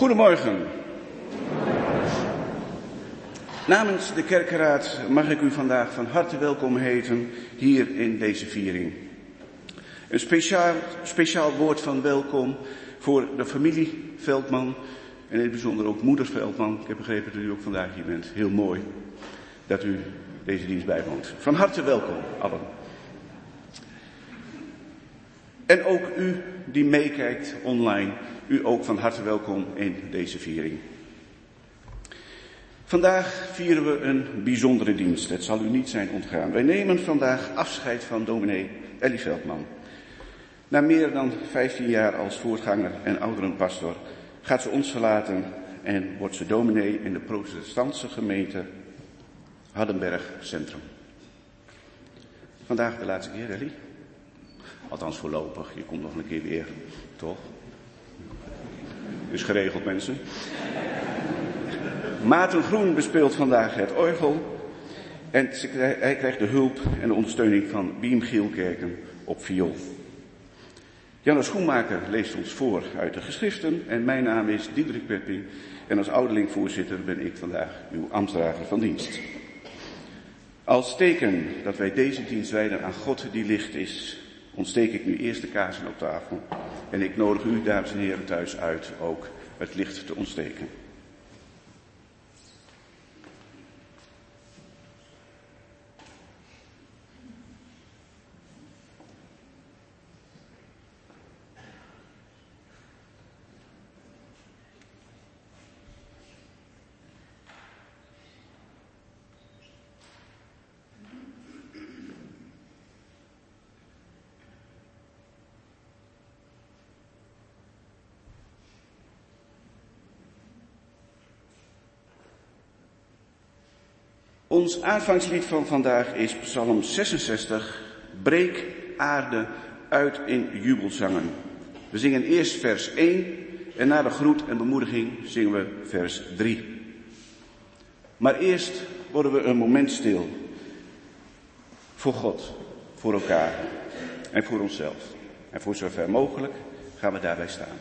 Goedemorgen. Namens de kerkenraad mag ik u vandaag van harte welkom heten hier in deze viering. Een speciaal, speciaal woord van welkom voor de familie Veldman en in het bijzonder ook moeder Veldman. Ik heb begrepen dat u ook vandaag hier bent. Heel mooi dat u deze dienst bijwoont. Van harte welkom allen. En ook u die meekijkt online, u ook van harte welkom in deze viering. Vandaag vieren we een bijzondere dienst. Het zal u niet zijn ontgaan. Wij nemen vandaag afscheid van dominee Ellie Veldman. Na meer dan 15 jaar als voorganger en ouderenpastor gaat ze ons verlaten en wordt ze dominee in de protestantse gemeente Hardenberg Centrum. Vandaag de laatste keer, Ellie. Althans voorlopig, je komt nog een keer weer, toch? Is geregeld, mensen. Maarten Groen bespeelt vandaag het orgel. En hij krijgt de hulp en de ondersteuning van Biem Gielkerken op viool. Janne Schoenmaker leest ons voor uit de geschriften en mijn naam is Diederik Pepping en als ouderlingvoorzitter ben ik vandaag uw ambtsdrager van dienst. Als teken dat wij deze dienst wijden aan God die licht is, ontsteek ik nu eerst de kaarsen op tafel en ik nodig u, dames en heren, thuis uit ook het licht te ontsteken. Ons aanvangslied van vandaag is Psalm 66. Breek aarde uit in jubelzangen. We zingen eerst vers 1 en na de groet en bemoediging zingen we vers 3. Maar eerst worden we een moment stil. Voor God, voor elkaar en voor onszelf. En voor zover mogelijk gaan we daarbij staan.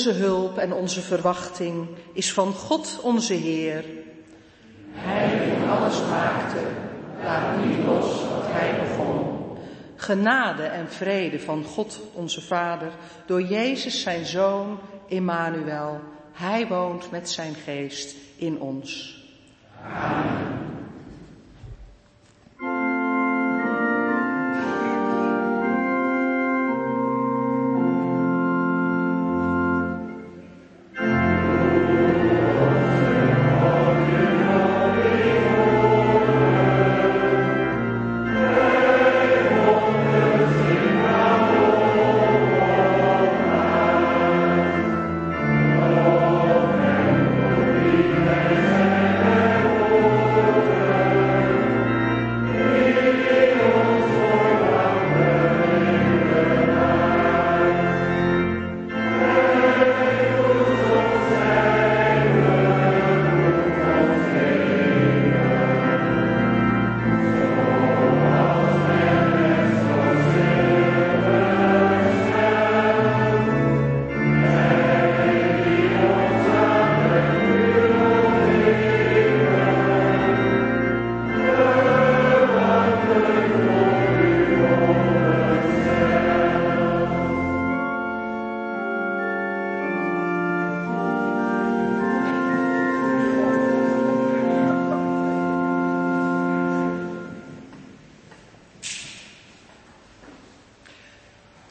Onze hulp en onze verwachting is van God onze Heer. Hij die alles maakte, laat niet los wat hij begon. Genade en vrede van God onze Vader door Jezus zijn Zoon Emmanuel. Hij woont met zijn geest in ons. Amen.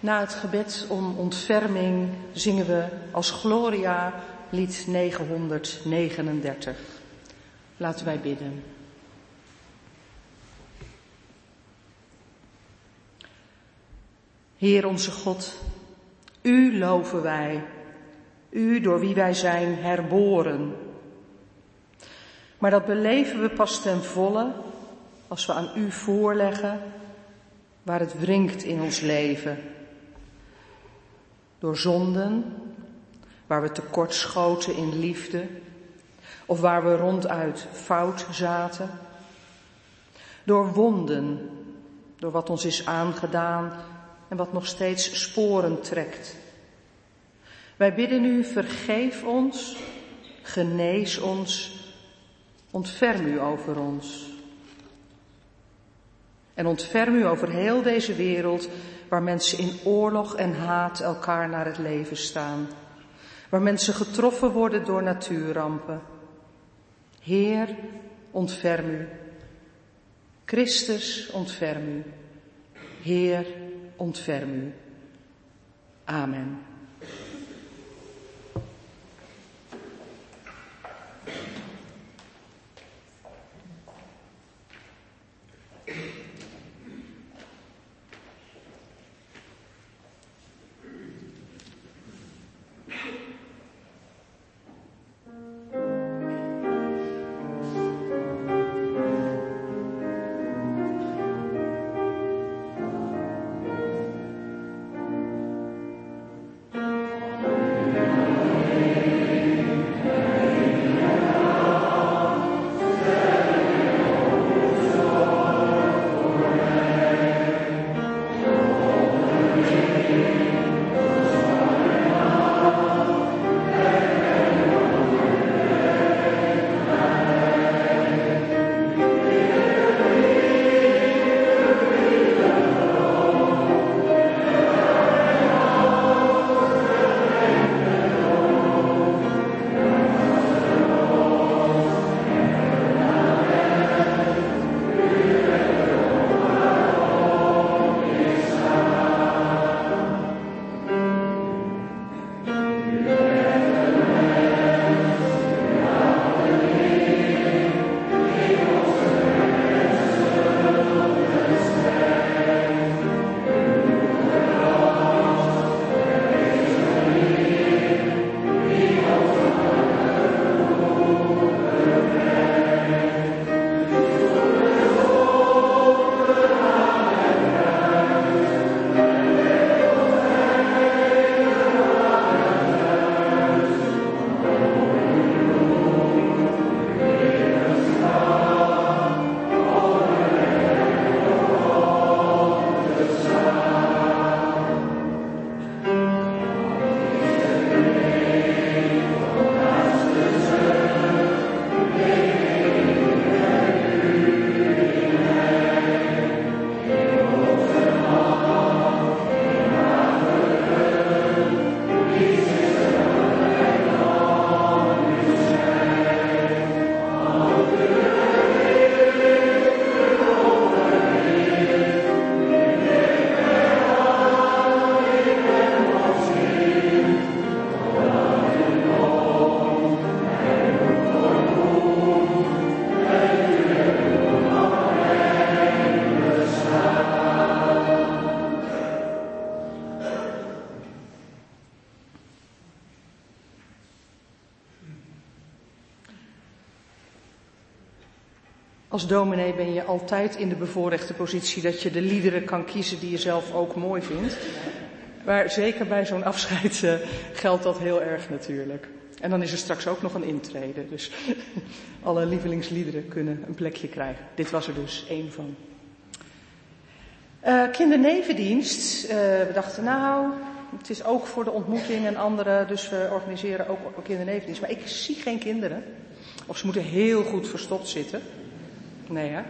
Na het gebed om ontferming zingen we als Gloria lied 939. Laten wij bidden. Heer onze God, U loven wij, U door wie wij zijn herboren. Maar dat beleven we pas ten volle als we aan U voorleggen waar het wringt in ons leven. Door zonden, waar we tekortschoten in liefde, of waar we ronduit fout zaten. Door wonden, door wat ons is aangedaan en wat nog steeds sporen trekt. Wij bidden u, vergeef ons, genees ons, ontferm u over ons. En ontferm u over heel deze wereld waar mensen in oorlog en haat elkaar naar het leven staan. Waar mensen getroffen worden door natuurrampen. Heer, ontferm u. Christus, ontferm u. Heer, ontferm u. Amen. Als dominee ben je altijd in de bevoorrechte positie dat je de liederen kan kiezen die je zelf ook mooi vindt. Maar zeker bij zo'n afscheid uh, geldt dat heel erg natuurlijk. En dan is er straks ook nog een intrede. Dus alle lievelingsliederen kunnen een plekje krijgen. Dit was er dus één van. Uh, kindernevendienst. Uh, we dachten nou, het is ook voor de ontmoeting en andere. Dus we organiseren ook kindernevendienst. Maar ik zie geen kinderen. Of ze moeten heel goed verstopt zitten. Nee, hè?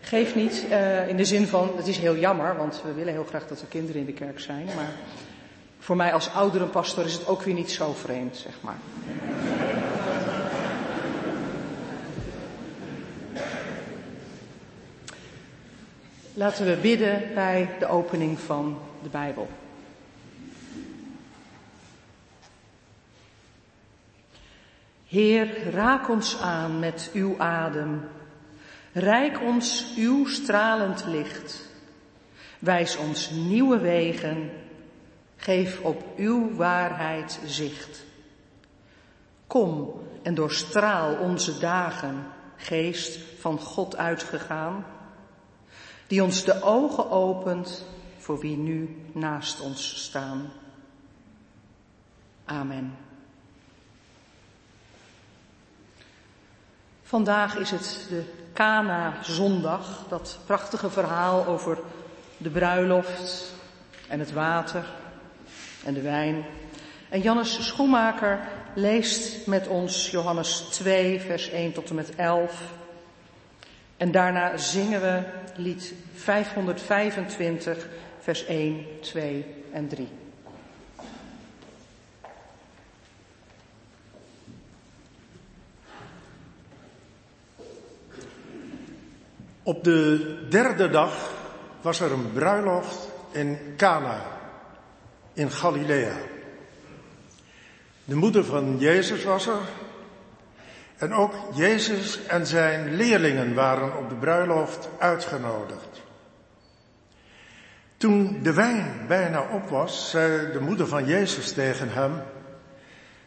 Geeft niet, uh, in de zin van, het is heel jammer, want we willen heel graag dat er kinderen in de kerk zijn. Maar voor mij als ouderenpastor is het ook weer niet zo vreemd, zeg maar. Laten we bidden bij de opening van de Bijbel. Heer, raak ons aan met uw adem. Rijk ons uw stralend licht. Wijs ons nieuwe wegen. Geef op uw waarheid zicht. Kom en doorstraal onze dagen, geest van God uitgegaan die ons de ogen opent voor wie nu naast ons staan. Amen. Vandaag is het de Kana zondag, dat prachtige verhaal over de bruiloft en het water en de wijn. En Jannes Schoenmaker leest met ons Johannes 2, vers 1 tot en met 11. En daarna zingen we lied 525, vers 1, 2 en 3. Op de derde dag was er een bruiloft in Cana, in Galilea. De moeder van Jezus was er en ook Jezus en zijn leerlingen waren op de bruiloft uitgenodigd. Toen de wijn bijna op was, zei de moeder van Jezus tegen hem,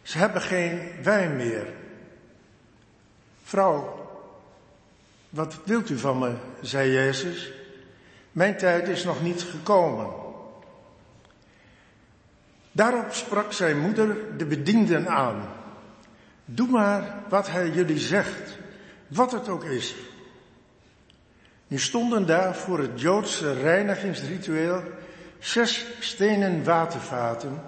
ze hebben geen wijn meer. Vrouw, wat wilt u van me, zei Jezus. Mijn tijd is nog niet gekomen. Daarop sprak zijn moeder de bedienden aan. Doe maar wat hij jullie zegt, wat het ook is. Nu stonden daar voor het Joodse reinigingsritueel zes stenen watervaten,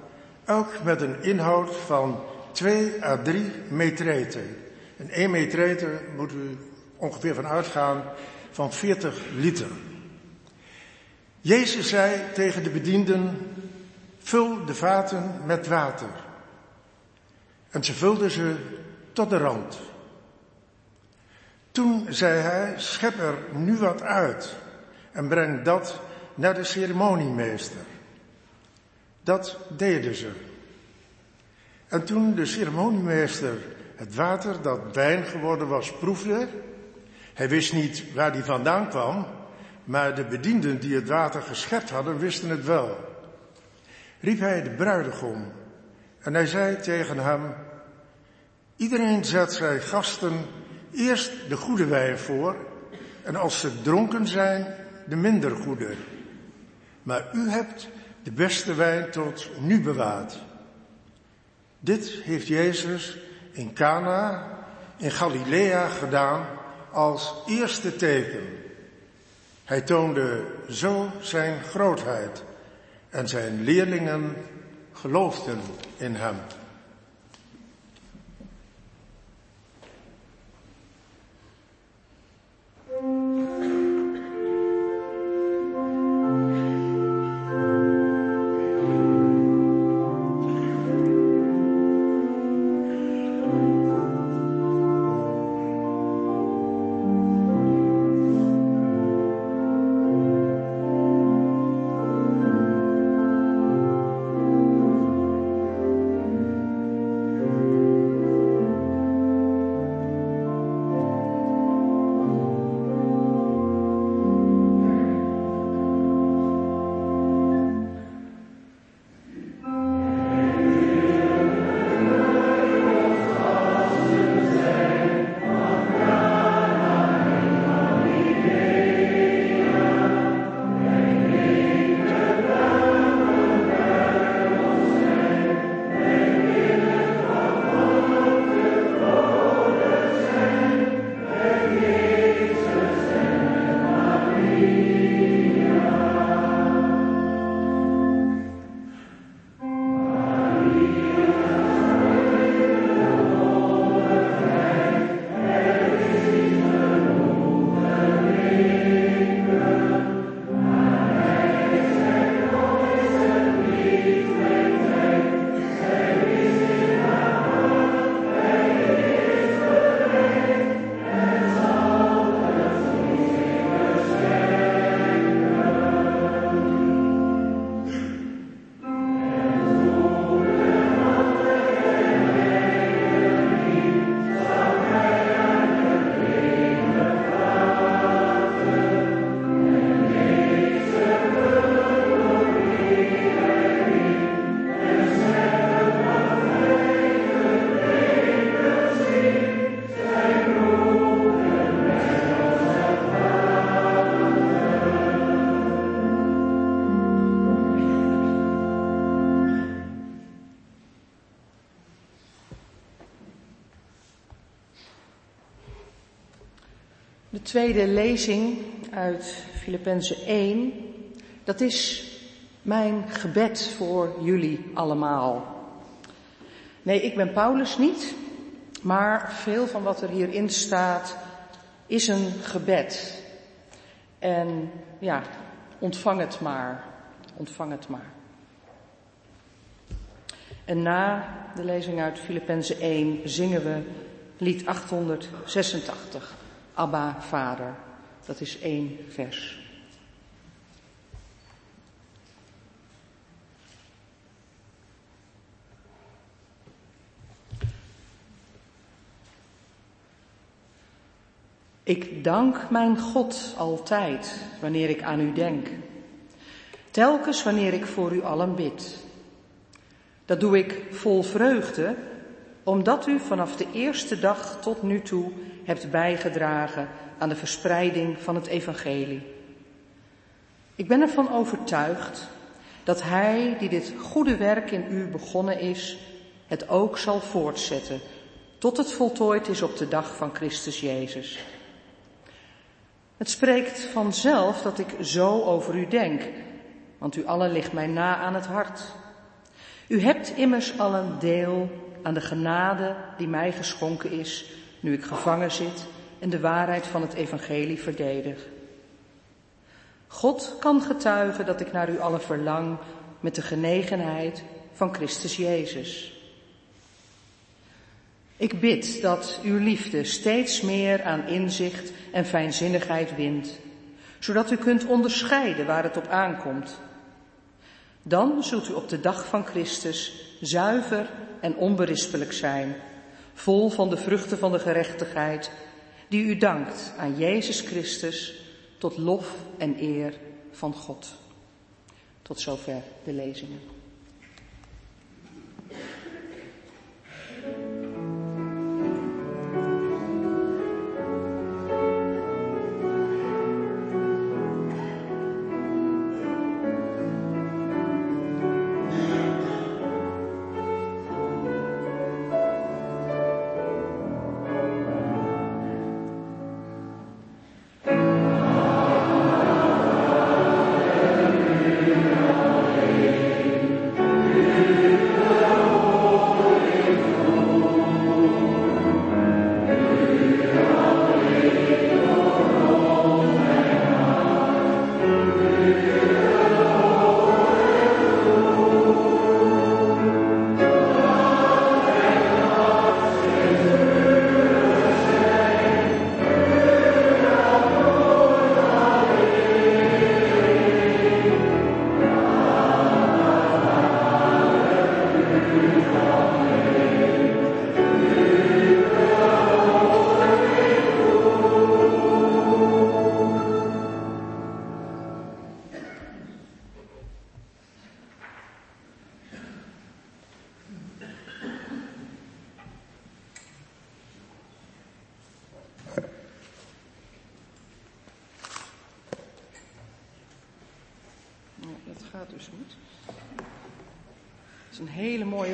elk met een inhoud van 2 à 3 metreten. En 1 metrete moet u ongeveer van uitgaan van 40 liter. Jezus zei tegen de bedienden, vul de vaten met water. En ze vulden ze tot de rand. Toen zei hij, schep er nu wat uit en breng dat naar de ceremoniemeester. Dat deden ze. En toen de ceremoniemeester het water dat wijn geworden was proefde, hij wist niet waar die vandaan kwam, maar de bedienden die het water geschept hadden wisten het wel. Riep hij de bruidegom en hij zei tegen hem, iedereen zet zijn gasten eerst de goede wijn voor en als ze dronken zijn, de minder goede. Maar u hebt de beste wijn tot nu bewaard. Dit heeft Jezus in Cana in Galilea gedaan als eerste teken. Hij toonde zo zijn grootheid en zijn leerlingen geloofden in hem. Tweede lezing uit Filippenzen 1, dat is mijn gebed voor jullie allemaal. Nee, ik ben Paulus niet, maar veel van wat er hierin staat is een gebed. En ja, ontvang het maar, ontvang het maar. En na de lezing uit Filippenzen 1 zingen we lied 886. Abba, Vader. Dat is één vers. Ik dank mijn God altijd wanneer ik aan u denk. Telkens wanneer ik voor u allen bid. Dat doe ik vol vreugde, omdat u vanaf de eerste dag tot nu toe hebt bijgedragen aan de verspreiding van het evangelie. Ik ben ervan overtuigd dat Hij die dit goede werk in u begonnen is, het ook zal voortzetten tot het voltooid is op de dag van Christus Jezus. Het spreekt vanzelf dat ik zo over u denk, want u allen ligt mij na aan het hart. U hebt immers al een deel aan de genade die mij geschonken is, nu ik gevangen zit en de waarheid van het evangelie verdedig. God kan getuigen dat ik naar u allen verlang met de genegenheid van Christus Jezus. Ik bid dat uw liefde steeds meer aan inzicht en fijnzinnigheid wint, zodat u kunt onderscheiden waar het op aankomt. Dan zult u op de dag van Christus zuiver en onberispelijk zijn, vol van de vruchten van de gerechtigheid, die u dankt aan Jezus Christus tot lof en eer van God. Tot zover de lezingen.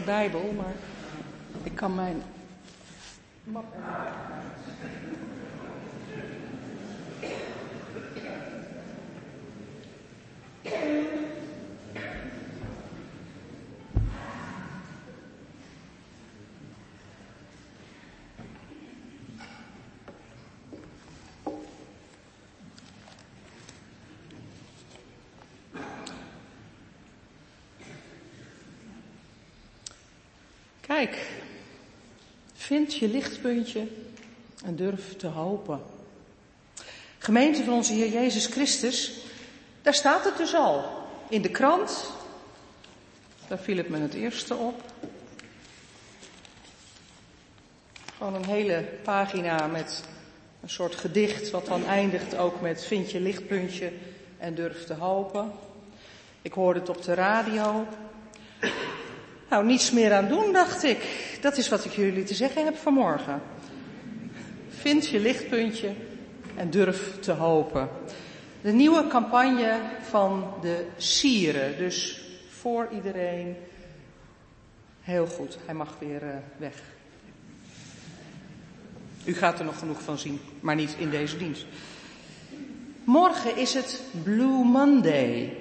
Bijbel, vind je lichtpuntje en durf te hopen. Gemeente van onze Heer Jezus Christus, daar staat het dus al. In de krant, daar viel het me het eerste op. Gewoon een hele pagina met een soort gedicht, wat dan eindigt ook met vind je lichtpuntje en durf te hopen. Ik hoorde het op de radio. Nou, niets meer aan doen, dacht ik. Dat is wat ik jullie te zeggen heb vanmorgen. Vind je lichtpuntje en durf te hopen. De nieuwe campagne van de sieren. Dus voor iedereen. Heel goed, hij mag weer uh, weg. U gaat er nog genoeg van zien, maar niet in deze dienst. Morgen is het Blue Monday.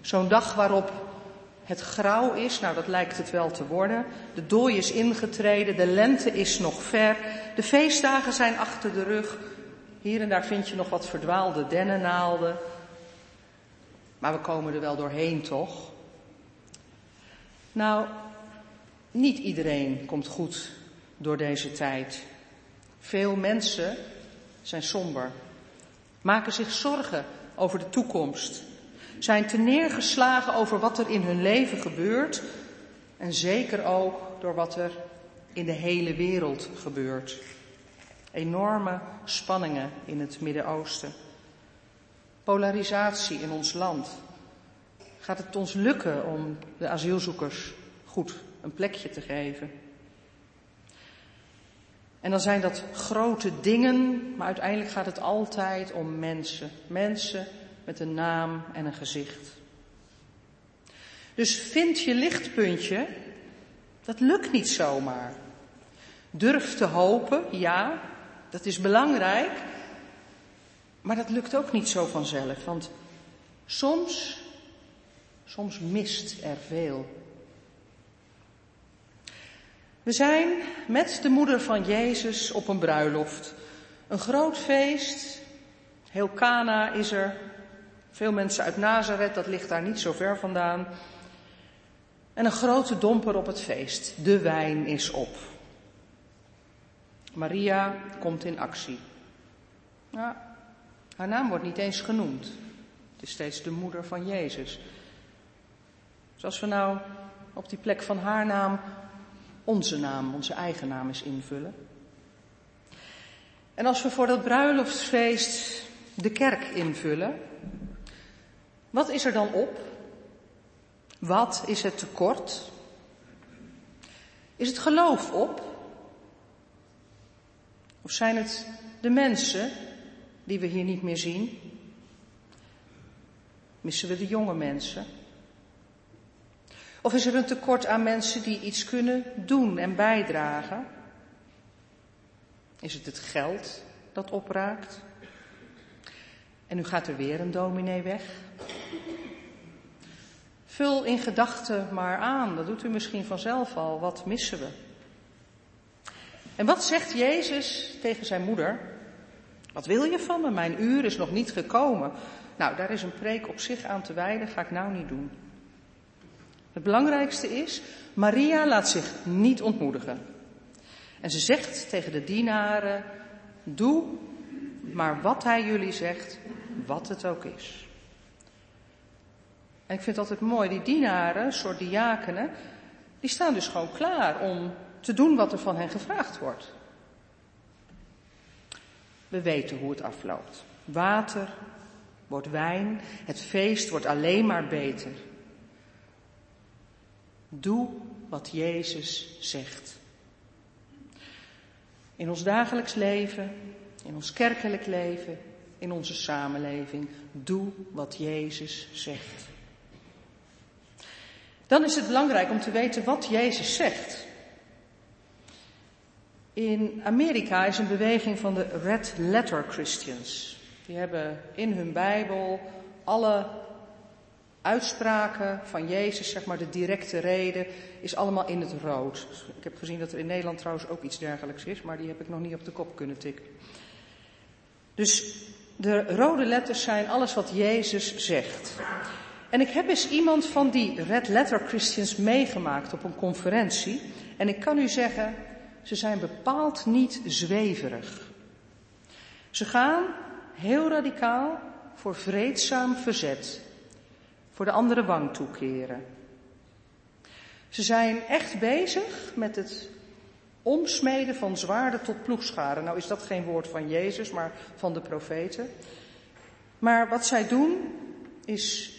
Zo'n dag waarop het grauw is, nou dat lijkt het wel te worden. De dooi is ingetreden, de lente is nog ver. De feestdagen zijn achter de rug. Hier en daar vind je nog wat verdwaalde dennennaalden. Maar we komen er wel doorheen, toch? Nou, niet iedereen komt goed door deze tijd. Veel mensen zijn somber, maken zich zorgen over de toekomst, zijn te neergeslagen over wat er in hun leven gebeurt en zeker ook door wat er in de hele wereld gebeurt. Enorme spanningen in het Midden-Oosten. Polarisatie in ons land. Gaat het ons lukken om de asielzoekers goed een plekje te geven? En dan zijn dat grote dingen, maar uiteindelijk gaat het altijd om mensen. Mensen met een naam en een gezicht. Dus vind je lichtpuntje, dat lukt niet zomaar. Durf te hopen, ja, dat is belangrijk, maar dat lukt ook niet zo vanzelf, want soms, soms mist er veel. We zijn met de moeder van Jezus op een bruiloft. Een groot feest. Heel Cana is er. Veel mensen uit Nazareth, dat ligt daar niet zo ver vandaan. En een grote domper op het feest. De wijn is op. Maria komt in actie. Nou, haar naam wordt niet eens genoemd. Het is steeds de moeder van Jezus. Dus als we nou op die plek van haar naam onze naam, onze eigen naam eens invullen. En als we voor dat bruiloftsfeest de kerk invullen, wat is er dan op? Wat is het tekort? Is het geloof op? Of zijn het de mensen die we hier niet meer zien? Missen we de jonge mensen? Of is er een tekort aan mensen die iets kunnen doen en bijdragen? Is het het geld dat opraakt? En nu gaat er weer een dominee weg. Vul in gedachten maar aan, dat doet u misschien vanzelf al. Wat missen we? En wat zegt Jezus tegen zijn moeder? Wat wil je van me? Mijn uur is nog niet gekomen. Nou, daar is een preek op zich aan te wijden, ga ik nou niet doen. Het belangrijkste is, Maria laat zich niet ontmoedigen. En ze zegt tegen de dienaren, doe maar wat hij jullie zegt, wat het ook is. En ik vind het altijd mooi, die dienaren, soort diakenen, die staan dus gewoon klaar om te doen wat er van hen gevraagd wordt. We weten hoe het afloopt. Water wordt wijn, het feest wordt alleen maar beter. Doe wat Jezus zegt. In ons dagelijks leven, in ons kerkelijk leven, in onze samenleving. Doe wat Jezus zegt. Dan is het belangrijk om te weten wat Jezus zegt. In Amerika is een beweging van de Red Letter Christians. Die hebben in hun Bijbel alle uitspraken van Jezus, zeg maar de directe reden, is allemaal in het rood. Ik heb gezien dat er in Nederland trouwens ook iets dergelijks is, maar die heb ik nog niet op de kop kunnen tikken. Dus de rode letters zijn alles wat Jezus zegt. En ik heb eens iemand van die Red Letter Christians meegemaakt op een conferentie. En ik kan u zeggen, ze zijn bepaald niet zweverig. Ze gaan heel radicaal voor vreedzaam verzet voor de andere wang toekeren. Ze zijn echt bezig met het omsmeden van zwaarden tot ploegscharen. Nou is dat geen woord van Jezus, maar van de profeten. Maar wat zij doen is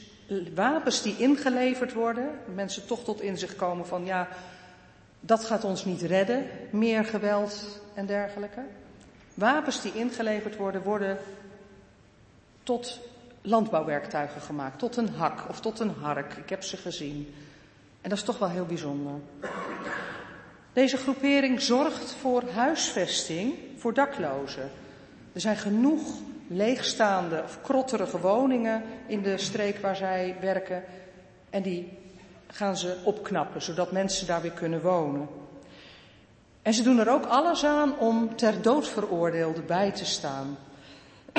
wapens die ingeleverd worden, mensen toch tot inzicht komen van ja, dat gaat ons niet redden, meer geweld en dergelijke. Wapens die ingeleverd worden, worden tot landbouwwerktuigen gemaakt, tot een hak of tot een hark. Ik heb ze gezien. En dat is toch wel heel bijzonder. Deze groepering zorgt voor huisvesting voor daklozen. Er zijn genoeg leegstaande of krotterige woningen in de streek waar zij werken. En die gaan ze opknappen, zodat mensen daar weer kunnen wonen. En ze doen er ook alles aan om ter dood veroordeelden bij te staan.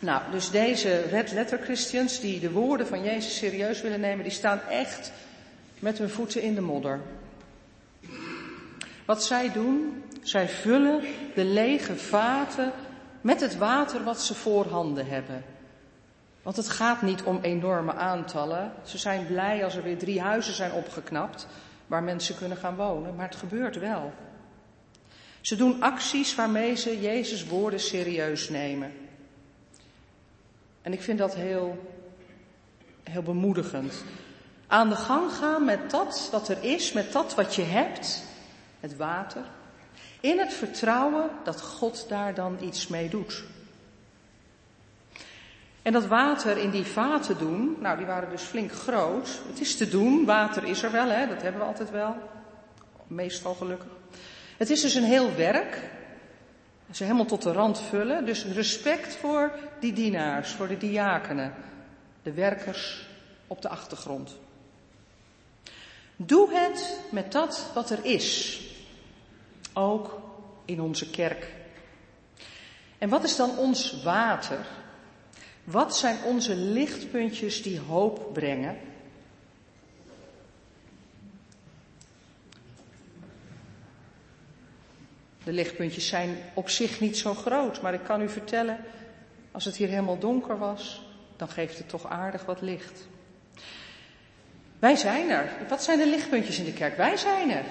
nou, dus deze red letter Christians die de woorden van Jezus serieus willen nemen, die staan echt met hun voeten in de modder. Wat zij doen, zij vullen de lege vaten met het water wat ze voorhanden hebben. Want het gaat niet om enorme aantallen. Ze zijn blij als er weer drie huizen zijn opgeknapt waar mensen kunnen gaan wonen, maar het gebeurt wel. Ze doen acties waarmee ze Jezus' woorden serieus nemen. En ik vind dat heel, heel bemoedigend. Aan de gang gaan met dat wat er is, met dat wat je hebt, het water, in het vertrouwen dat God daar dan iets mee doet. En dat water in die vaten doen, nou die waren dus flink groot. Het is te doen, water is er wel, hè, dat hebben we altijd wel. Meestal gelukkig. Het is dus een heel werk. Ze helemaal tot de rand vullen. Dus respect voor die dienaars, voor de diakenen. De werkers op de achtergrond. Doe het met dat wat er is. Ook in onze kerk. En wat is dan ons water? Wat zijn onze lichtpuntjes die hoop brengen? De lichtpuntjes zijn op zich niet zo groot, maar ik kan u vertellen, als het hier helemaal donker was, dan geeft het toch aardig wat licht. Wij zijn er. Wat zijn de lichtpuntjes in de kerk? Wij zijn er.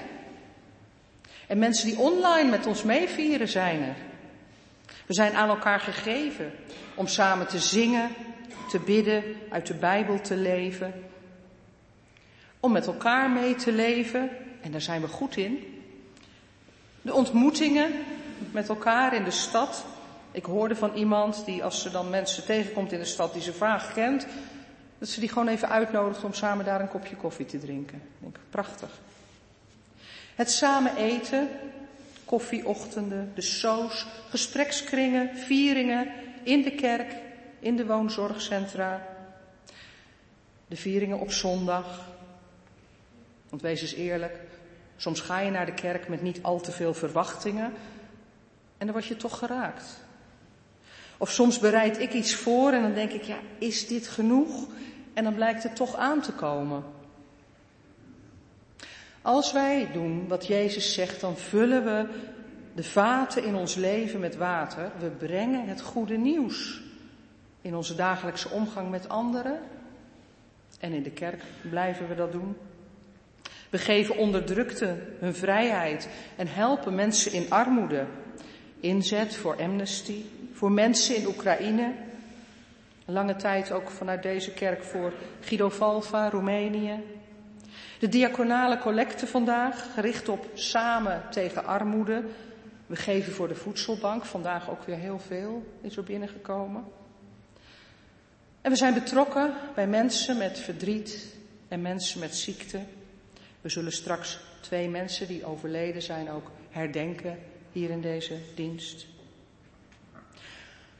En mensen die online met ons meevieren zijn er. We zijn aan elkaar gegeven om samen te zingen, te bidden, uit de Bijbel te leven. Om met elkaar mee te leven, en daar zijn we goed in. De ontmoetingen met elkaar in de stad. Ik hoorde van iemand die als ze dan mensen tegenkomt in de stad die ze vaag kent, dat ze die gewoon even uitnodigt om samen daar een kopje koffie te drinken. Ik prachtig. Het samen eten, koffieochtenden, de soos, gesprekskringen, vieringen in de kerk, in de woonzorgcentra. De vieringen op zondag. Want wees eens eerlijk, soms ga je naar de kerk met niet al te veel verwachtingen en dan word je toch geraakt. Of soms bereid ik iets voor en dan denk ik, ja, is dit genoeg? En dan blijkt het toch aan te komen. Als wij doen wat Jezus zegt, dan vullen we de vaten in ons leven met water. We brengen het goede nieuws in onze dagelijkse omgang met anderen. En in de kerk blijven we dat doen. We geven onderdrukten hun vrijheid en helpen mensen in armoede. Inzet voor Amnesty, voor mensen in Oekraïne. Lange tijd ook vanuit deze kerk voor Guido Valva, Roemenië. De diaconale collecte vandaag, gericht op samen tegen armoede. We geven voor de voedselbank, vandaag ook weer heel veel is er binnengekomen. En we zijn betrokken bij mensen met verdriet en mensen met ziekte. We zullen straks twee mensen die overleden zijn ook herdenken hier in deze dienst.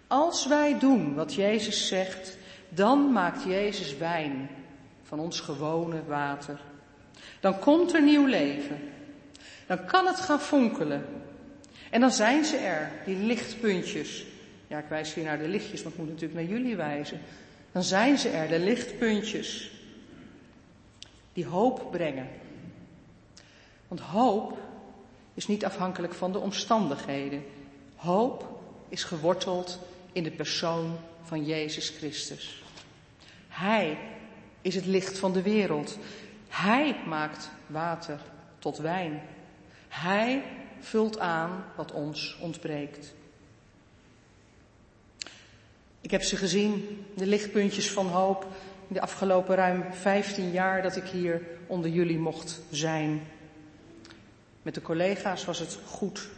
Als wij doen wat Jezus zegt, dan maakt Jezus wijn van ons gewone water. Dan komt er nieuw leven. Dan kan het gaan fonkelen. En dan zijn ze er, die lichtpuntjes. Ja, ik wijs hier naar de lichtjes, maar ik moet natuurlijk naar jullie wijzen. Dan zijn ze er, de lichtpuntjes. Die hoop brengen. Want hoop is niet afhankelijk van de omstandigheden. Hoop is geworteld in de persoon van Jezus Christus. Hij is het licht van de wereld. Hij maakt water tot wijn. Hij vult aan wat ons ontbreekt. Ik heb ze gezien, de lichtpuntjes van hoop, in de afgelopen ruim 15 jaar dat ik hier onder jullie mocht zijn. Met de collega's was het goed.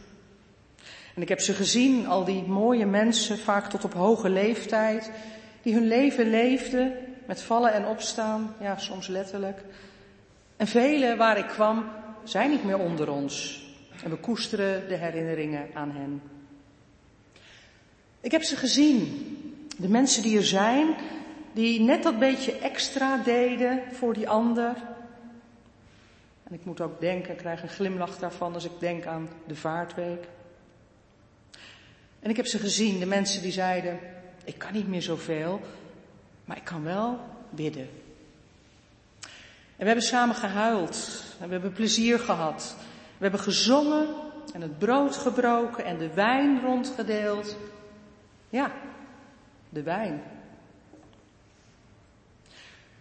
En ik heb ze gezien, al die mooie mensen, vaak tot op hoge leeftijd, die hun leven leefden met vallen en opstaan, ja, soms letterlijk. En velen waar ik kwam, zijn niet meer onder ons. En we koesteren de herinneringen aan hen. Ik heb ze gezien. De mensen die er zijn, die net dat beetje extra deden voor die ander. En ik moet ook denken, ik krijg een glimlach daarvan als ik denk aan de vaartweek. En ik heb ze gezien, de mensen die zeiden, ik kan niet meer zoveel, maar ik kan wel bidden. En we hebben samen gehuild en we hebben plezier gehad. We hebben gezongen en het brood gebroken en de wijn rondgedeeld. Ja, de wijn.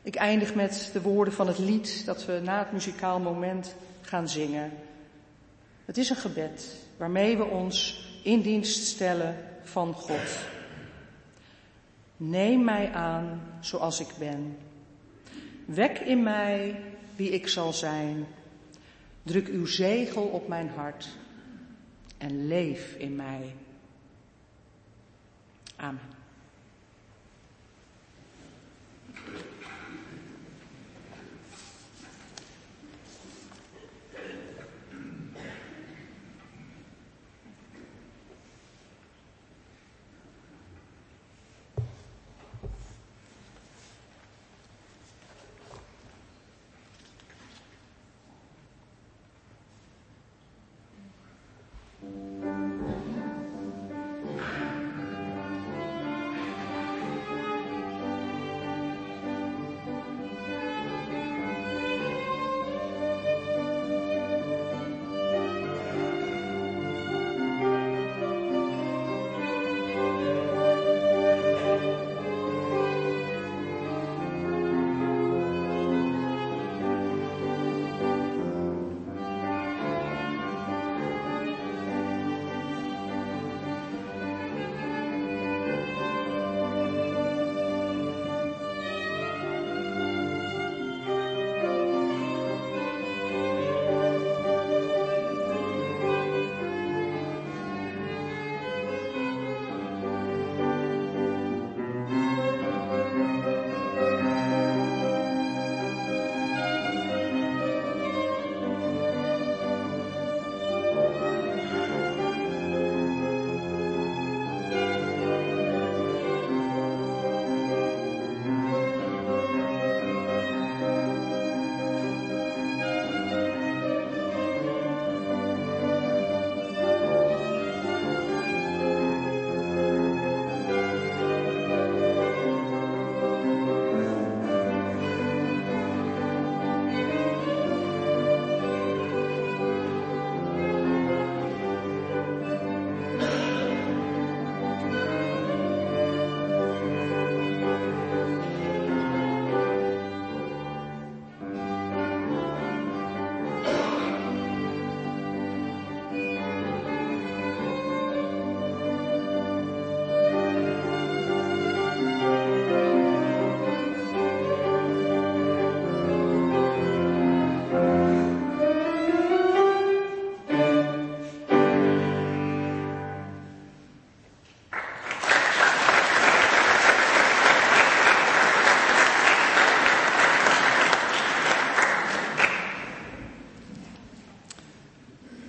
Ik eindig met de woorden van het lied dat we na het muzikaal moment gaan zingen. Het is een gebed waarmee we ons in dienst stellen van God. Neem mij aan zoals ik ben. Wek in mij wie ik zal zijn. Druk uw zegel op mijn hart en leef in mij. Amen.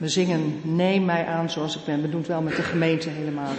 We zingen Neem mij aan zoals ik ben. We doen het wel met de gemeente helemaal.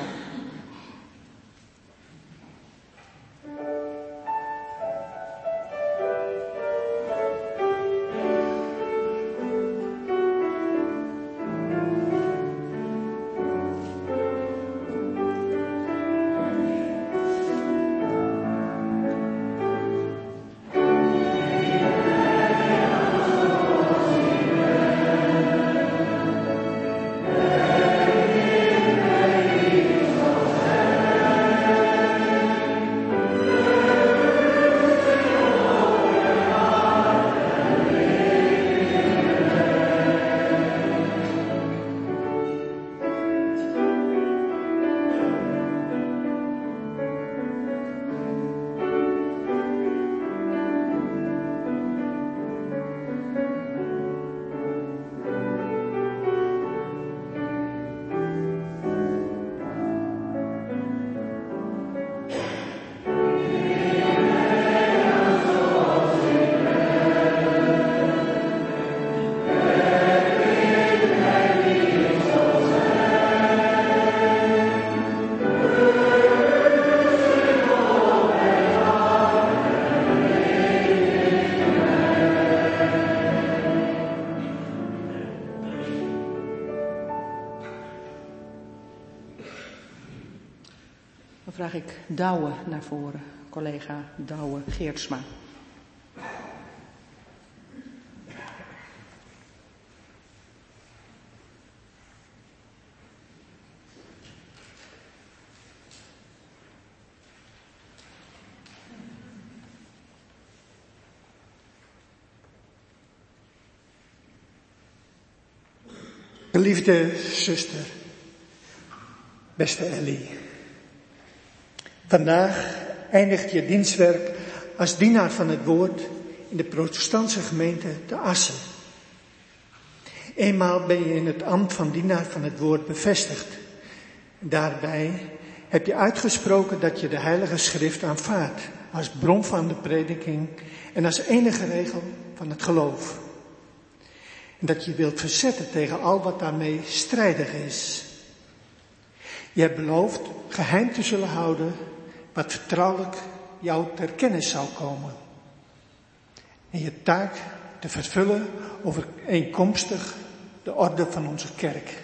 Douwe naar voren, collega Douwe Geertsma. Geliefde zuster, beste Ellie. Vandaag eindigt je dienstwerk als dienaar van het woord in de protestantse gemeente de Assen. Eenmaal ben je in het ambt van dienaar van het woord bevestigd. Daarbij heb je uitgesproken dat je de Heilige Schrift aanvaardt als bron van de prediking en als enige regel van het geloof. En dat je wilt verzetten tegen al wat daarmee strijdig is. Je hebt beloofd geheim te zullen houden wat vertrouwelijk jou ter kennis zou komen. En je taak te vervullen overeenkomstig de orde van onze kerk.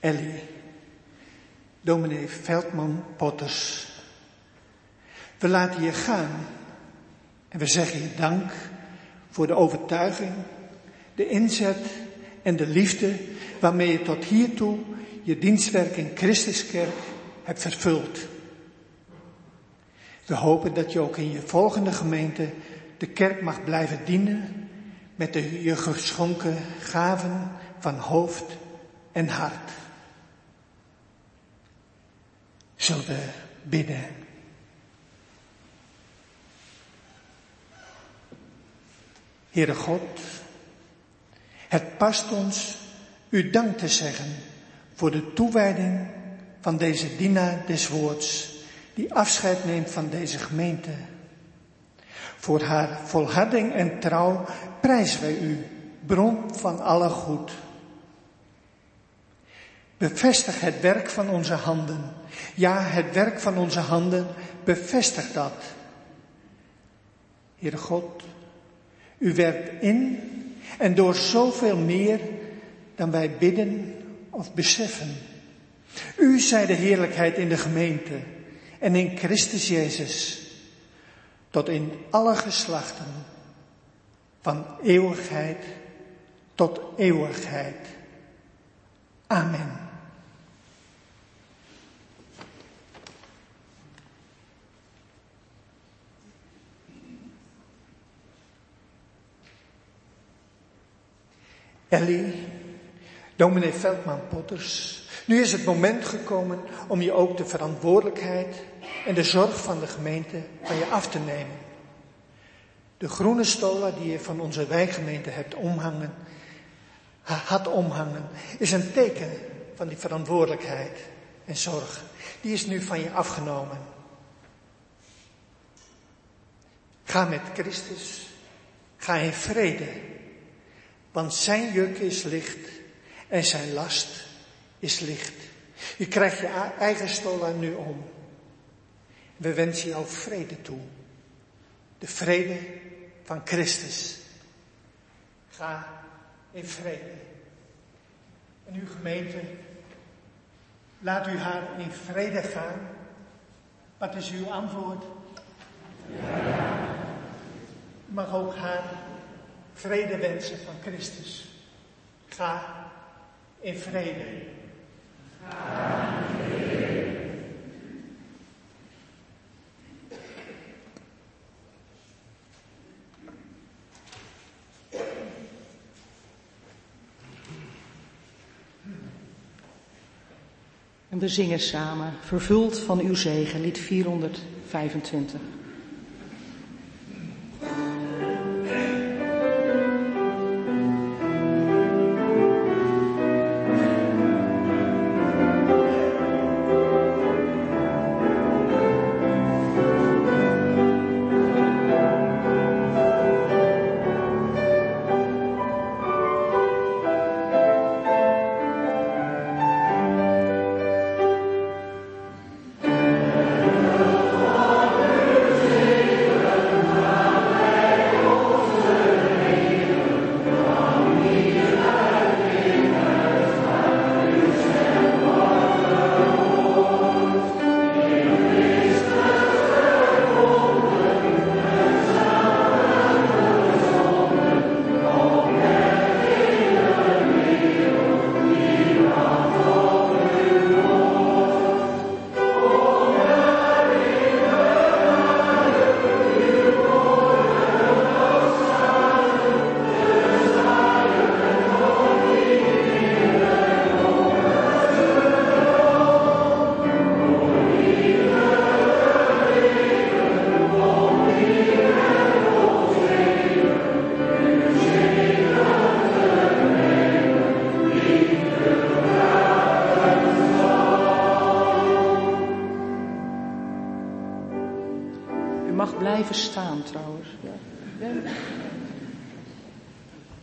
Ellie, dominee Veldman Potters. We laten je gaan en we zeggen je dank voor de overtuiging, de inzet en de liefde waarmee je tot hiertoe je dienstwerk in Christuskerk hebt vervuld. We hopen dat je ook in je volgende gemeente de kerk mag blijven dienen met de je geschonken gaven van hoofd en hart. Zullen we bidden? Heere God, het past ons u dank te zeggen voor de toewijding van deze dienaar des woords, die afscheid neemt van deze gemeente. Voor haar volharding en trouw prijzen wij u, bron van alle goed. Bevestig het werk van onze handen. Ja, het werk van onze handen, bevestig dat. Heere God, u werkt in en door zoveel meer dan wij bidden of beseffen. U zij de heerlijkheid in de gemeente en in Christus Jezus, tot in alle geslachten, van eeuwigheid tot eeuwigheid. Amen. Ellie, dominee Veldman Potters, nu is het moment gekomen om je ook de verantwoordelijkheid en de zorg van de gemeente van je af te nemen. De groene stola die je van onze wijkgemeente hebt omhangen, had omhangen, is een teken van die verantwoordelijkheid en zorg. Die is nu van je afgenomen. Ga met Christus, ga in vrede want zijn juk is licht en zijn last is licht. Je krijgt je eigen stola nu om. We wensen jou vrede toe. De vrede van Christus. Ga in vrede. En uw gemeente, laat u haar in vrede gaan. Wat is uw antwoord? Ja. Mag ook haar vrede wensen van Christus. Ga in vrede. Ga in vrede. We zingen samen, vervuld van uw zegen, lied 425.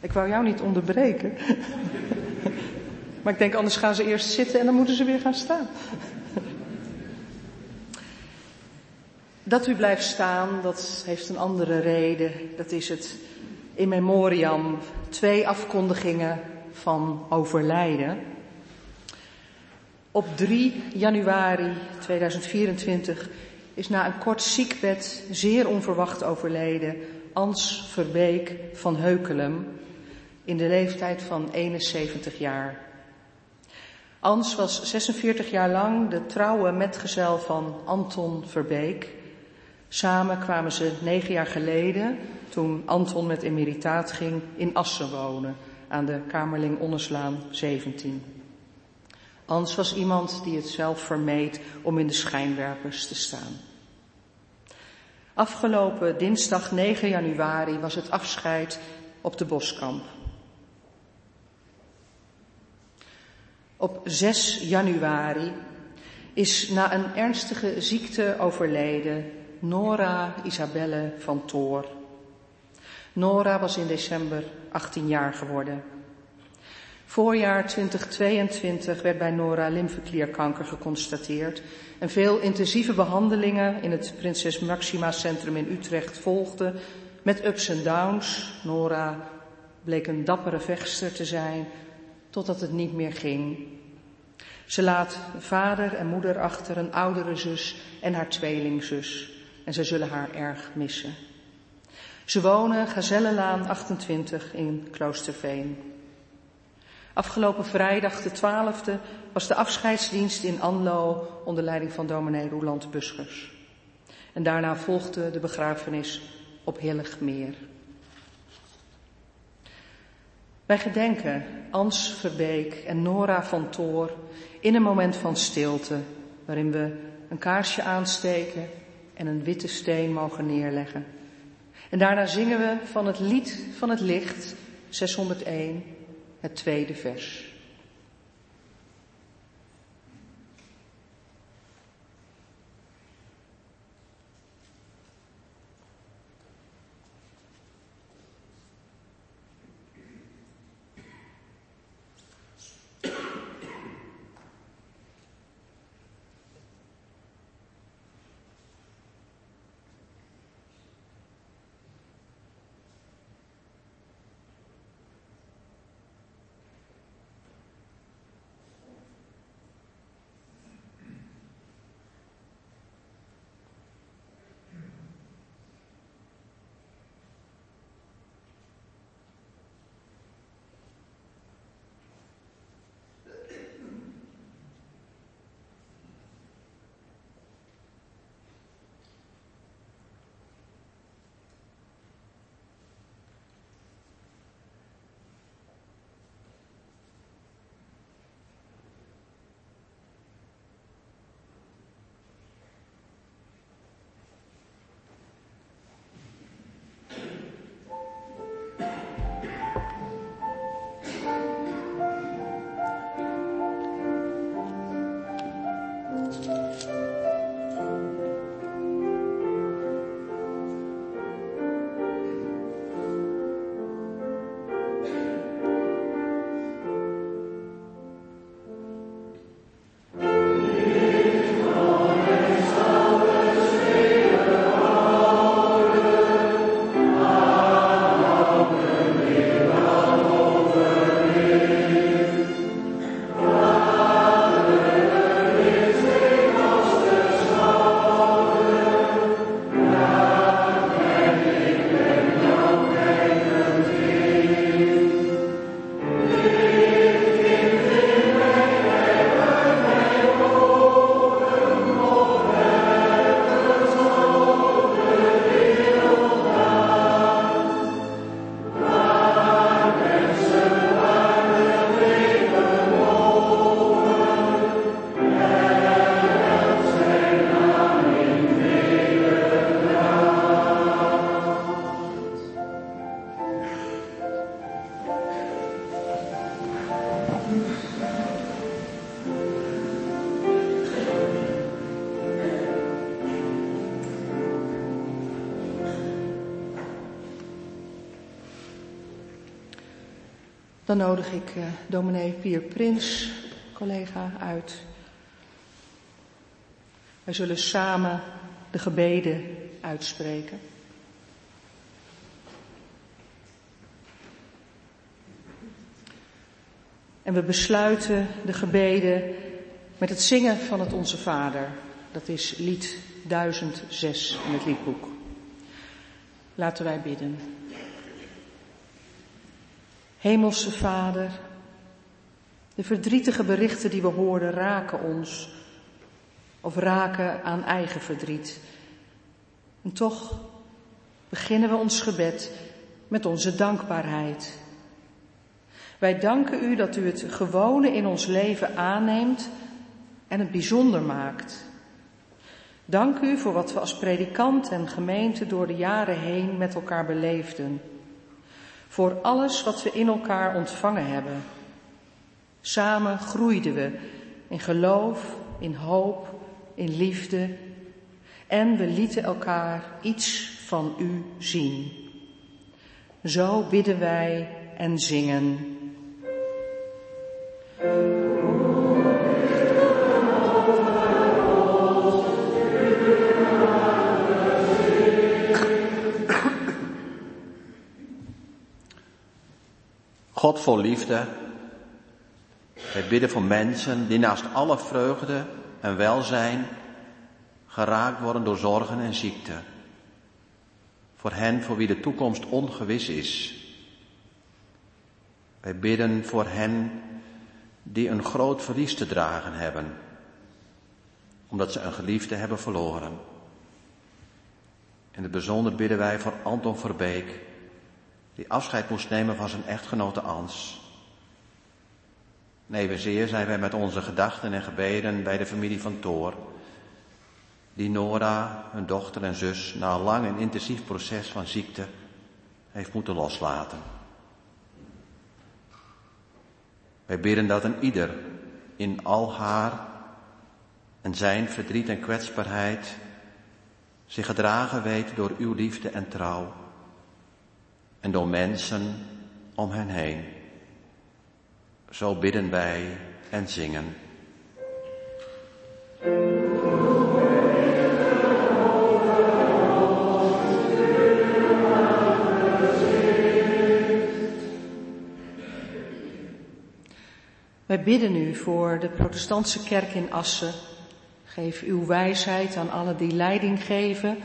Ik wou jou niet onderbreken. Maar ik denk, anders gaan ze eerst zitten en dan moeten ze weer gaan staan. Dat u blijft staan, dat heeft een andere reden. Dat is het in memoriam. Twee afkondigingen van overlijden. Op 3 januari 2024 is na een kort ziekbed zeer onverwacht overleden Ans Verbeek van Heukelum in de leeftijd van 71 jaar. Ans was 46 jaar lang de trouwe metgezel van Anton Verbeek. Samen kwamen ze negen jaar geleden, toen Anton met emeritaat ging, in Assen wonen, aan de Kamerling Onneslaan 17. Ans was iemand die het zelf vermeed om in de schijnwerpers te staan. Afgelopen dinsdag 9 januari was het afscheid op de Boskamp. Op 6 januari is na een ernstige ziekte overleden Nora Isabelle van Toor. Nora was in december 18 jaar geworden. Voorjaar 2022 werd bij Nora lymfeklierkanker geconstateerd en veel intensieve behandelingen in het Prinses Maxima Centrum in Utrecht volgden met ups en downs. Nora bleek een dappere vechtster te zijn totdat het niet meer ging. Ze laat vader en moeder achter, een oudere zus en haar tweelingzus. En ze zullen haar erg missen. Ze wonen Gazellenlaan 28 in Kloosterveen. Afgelopen vrijdag de 12e was de afscheidsdienst in Anlo onder leiding van dominee Roeland Buschers. En daarna volgde de begrafenis op Hilligmeer. Wij gedenken Ans Verbeek en Nora van Toor in een moment van stilte, waarin we een kaarsje aansteken en een witte steen mogen neerleggen. En daarna zingen we van het lied van het licht, 601, het tweede vers. Dan nodig ik uh, dominee Pier Prins, collega, uit. Wij zullen samen de gebeden uitspreken. En we besluiten de gebeden met het zingen van het Onze Vader. Dat is lied 1006 in het liedboek. Laten wij bidden. Hemelse Vader, de verdrietige berichten die we horen raken ons of raken aan eigen verdriet. En toch beginnen we ons gebed met onze dankbaarheid. Wij danken u dat u het gewone in ons leven aanneemt en het bijzonder maakt. Dank u voor wat we als predikant en gemeente door de jaren heen met elkaar beleefden. Voor alles wat we in elkaar ontvangen hebben. Samen groeiden we in geloof, in hoop, in liefde en we lieten elkaar iets van u zien. Zo bidden wij en zingen. God vol liefde. Wij bidden voor mensen die naast alle vreugde en welzijn geraakt worden door zorgen en ziekte. Voor hen voor wie de toekomst ongewis is. Wij bidden voor hen die een groot verlies te dragen hebben, omdat ze een geliefde hebben verloren. In het bijzonder bidden wij voor Anton Verbeek, die afscheid moest nemen van zijn echtgenote Ans. Evenzeer zijn wij met onze gedachten en gebeden bij de familie van Thor, die Nora, hun dochter en zus, na een lang en intensief proces van ziekte heeft moeten loslaten. Wij bidden dat een ieder in al haar en zijn verdriet en kwetsbaarheid zich gedragen weet door uw liefde en trouw en door mensen om hen heen. Zo bidden wij en zingen. Wij bidden u voor de protestantse kerk in Assen. Geef uw wijsheid aan alle die leiding geven,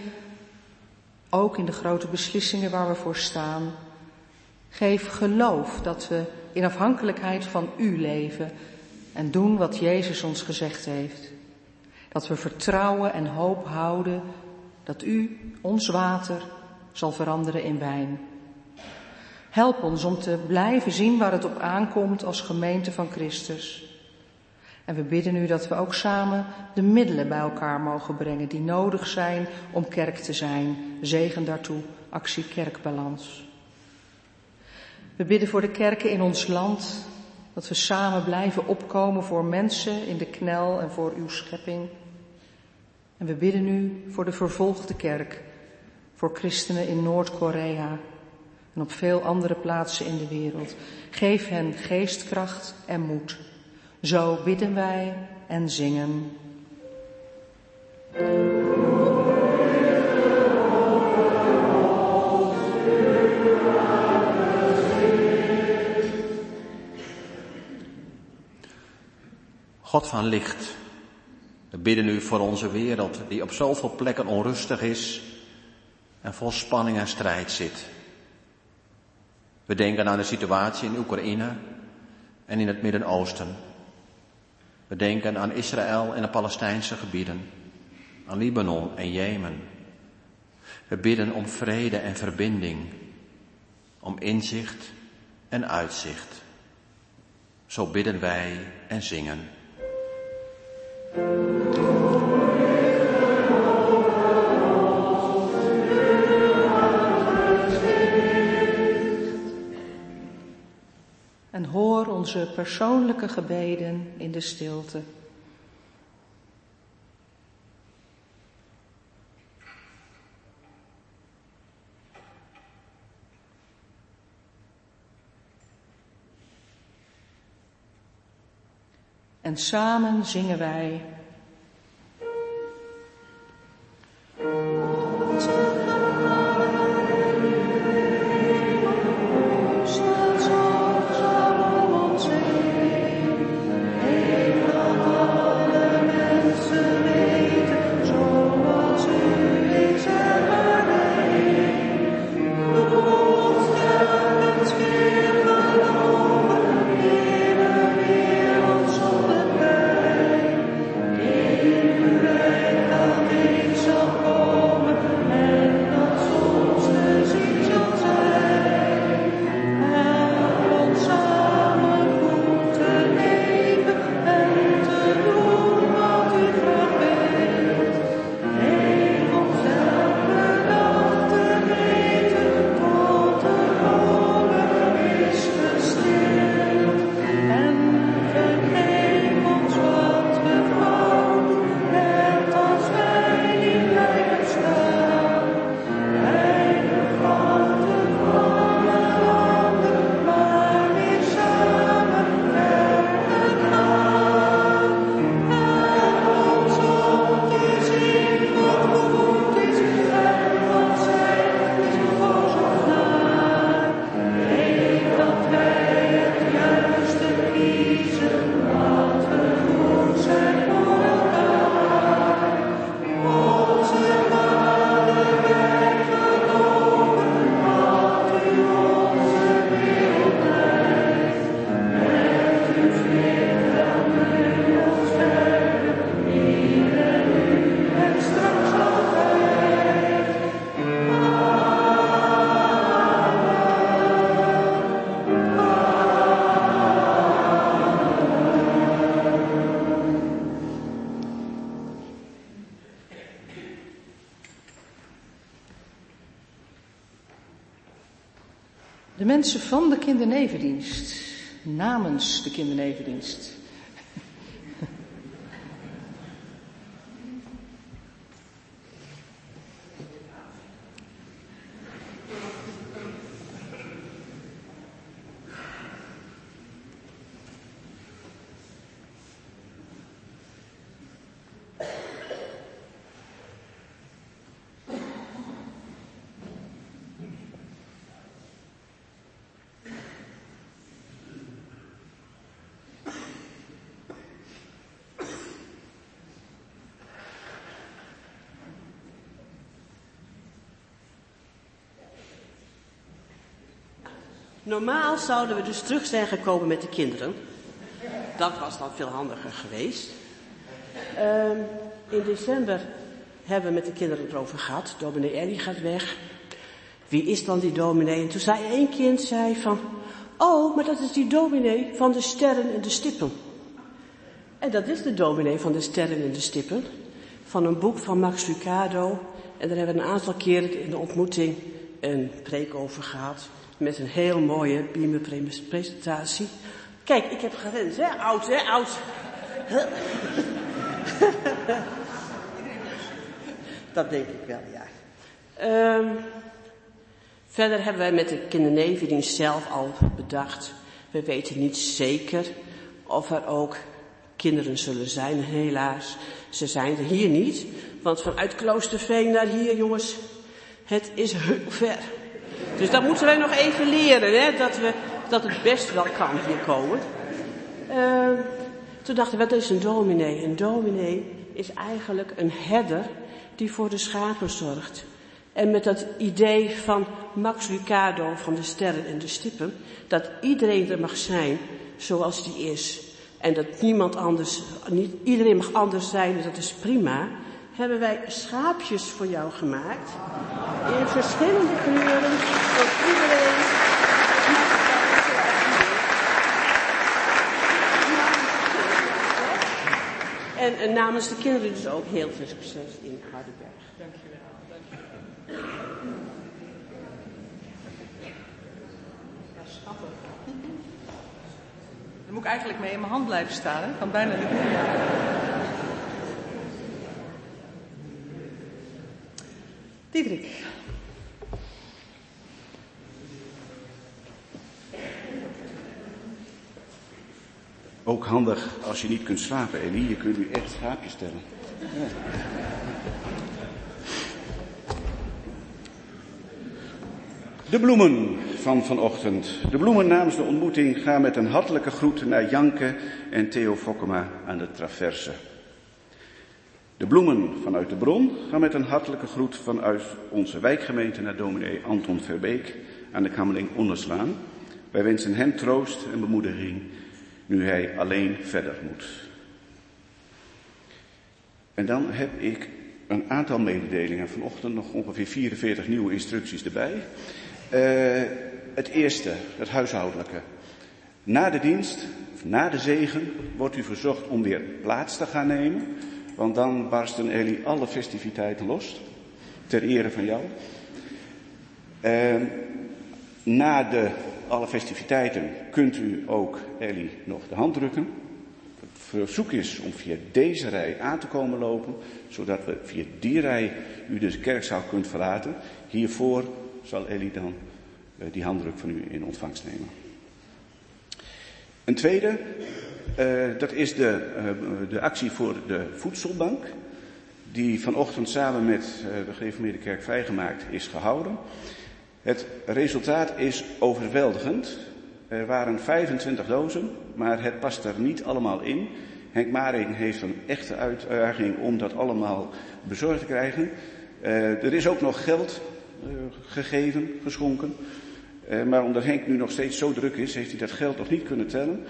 ook in de grote beslissingen waar we voor staan. Geef geloof dat we in afhankelijkheid van u leven en doen wat Jezus ons gezegd heeft. Dat we vertrouwen en hoop houden dat u ons water zal veranderen in wijn. Help ons om te blijven zien waar het op aankomt als gemeente van Christus. En we bidden u dat we ook samen de middelen bij elkaar mogen brengen die nodig zijn om kerk te zijn. Zegen daartoe, actie kerkbalans. We bidden voor de kerken in ons land, dat we samen blijven opkomen voor mensen in de knel en voor uw schepping. En we bidden u voor de vervolgde kerk, voor christenen in Noord-Korea, en op veel andere plaatsen in de wereld. Geef hen geestkracht en moed. Zo bidden wij en zingen. God van licht, we bidden u voor onze wereld die op zoveel plekken onrustig is en vol spanning en strijd zit. We denken aan de situatie in Oekraïne en in het Midden-Oosten. We denken aan Israël en de Palestijnse gebieden, aan Libanon en Jemen. We bidden om vrede en verbinding, om inzicht en uitzicht. Zo bidden wij en zingen. en hoor onze persoonlijke gebeden in de stilte. En samen zingen wij mensen van de kindernevendienst, namens de kindernevendienst. Normaal zouden we dus terug zijn gekomen met de kinderen. Dat was dan veel handiger geweest. Ehm, in december hebben we met de kinderen erover gehad. Dominee Ellie gaat weg. Wie is dan die dominee? En toen zei één kind zei van... Oh, maar dat is die dominee van de sterren en de stippen. En dat is de dominee van de sterren en de stippen. Van een boek van Max Lucado. En daar hebben we een aantal keren in de ontmoeting een preek over gehad met een heel mooie presentatie. Kijk, ik heb gerend, hè? Oud, hè? Oud. Dat denk ik wel, ja. Um, verder hebben wij met de kindernevendienst zelf al bedacht. We weten niet zeker of er ook kinderen zullen zijn, helaas. Ze zijn er hier niet, want vanuit Kloosterveen naar hier, jongens, het is heel ver. Dus dat moeten wij nog even leren, hè? Dat, we, dat het best wel kan hier komen. Uh, toen dachten we, wat is een dominee? Een dominee is eigenlijk een herder die voor de schapen zorgt. En met dat idee van Max Lucado van de sterren en de stippen, dat iedereen er mag zijn zoals die is. En dat niemand anders, niet iedereen mag anders zijn, dat is prima hebben wij schaapjes voor jou gemaakt. In verschillende kleuren. Voor iedereen. En, en namens de kinderen dus ook heel veel succes in Hardenberg. Dankjewel. Dankjewel. Ja, schattig. Dan moet ik eigenlijk mee in mijn hand blijven staan. Hè? Kan bijna niet meer. Diederik. Ook handig als je niet kunt slapen, Elie. Je kunt nu echt schaapjes stellen. De bloemen van vanochtend. De bloemen namens de ontmoeting gaan met een hartelijke groet naar Janke en Theo Fokkema aan de traverse. De bloemen vanuit de bron gaan met een hartelijke groet vanuit onze wijkgemeente naar dominee Anton Verbeek aan de Kamerling Onderslaan. Wij wensen hem troost en bemoediging nu hij alleen verder moet. En dan heb ik een aantal mededelingen. Vanochtend nog ongeveer 44 nieuwe instructies erbij. Uh, het eerste, het huishoudelijke. Na de dienst, na de zegen, wordt u verzocht om weer plaats te gaan nemen. Want dan barsten Ellie alle festiviteiten los. Ter ere van jou. Uh, na de, alle festiviteiten kunt u ook Ellie nog de hand drukken. Het verzoek is om via deze rij aan te komen lopen. Zodat we via die rij u de kerkzaal kunt verlaten. Hiervoor zal Ellie dan uh, die handdruk van u in ontvangst nemen. Een tweede, uh, dat is de, uh, de actie voor de voedselbank. Die vanochtend samen met de gereformeerde kerk vrijgemaakt is gehouden. Het resultaat is overweldigend. Er waren 25 dozen, maar het past er niet allemaal in. Henk Maring heeft een echte uitdaging om dat allemaal bezorgd te krijgen. Uh, er is ook nog geld uh, gegeven, geschonken. Uh, maar omdat Henk nu nog steeds zo druk is, heeft hij dat geld nog niet kunnen tellen.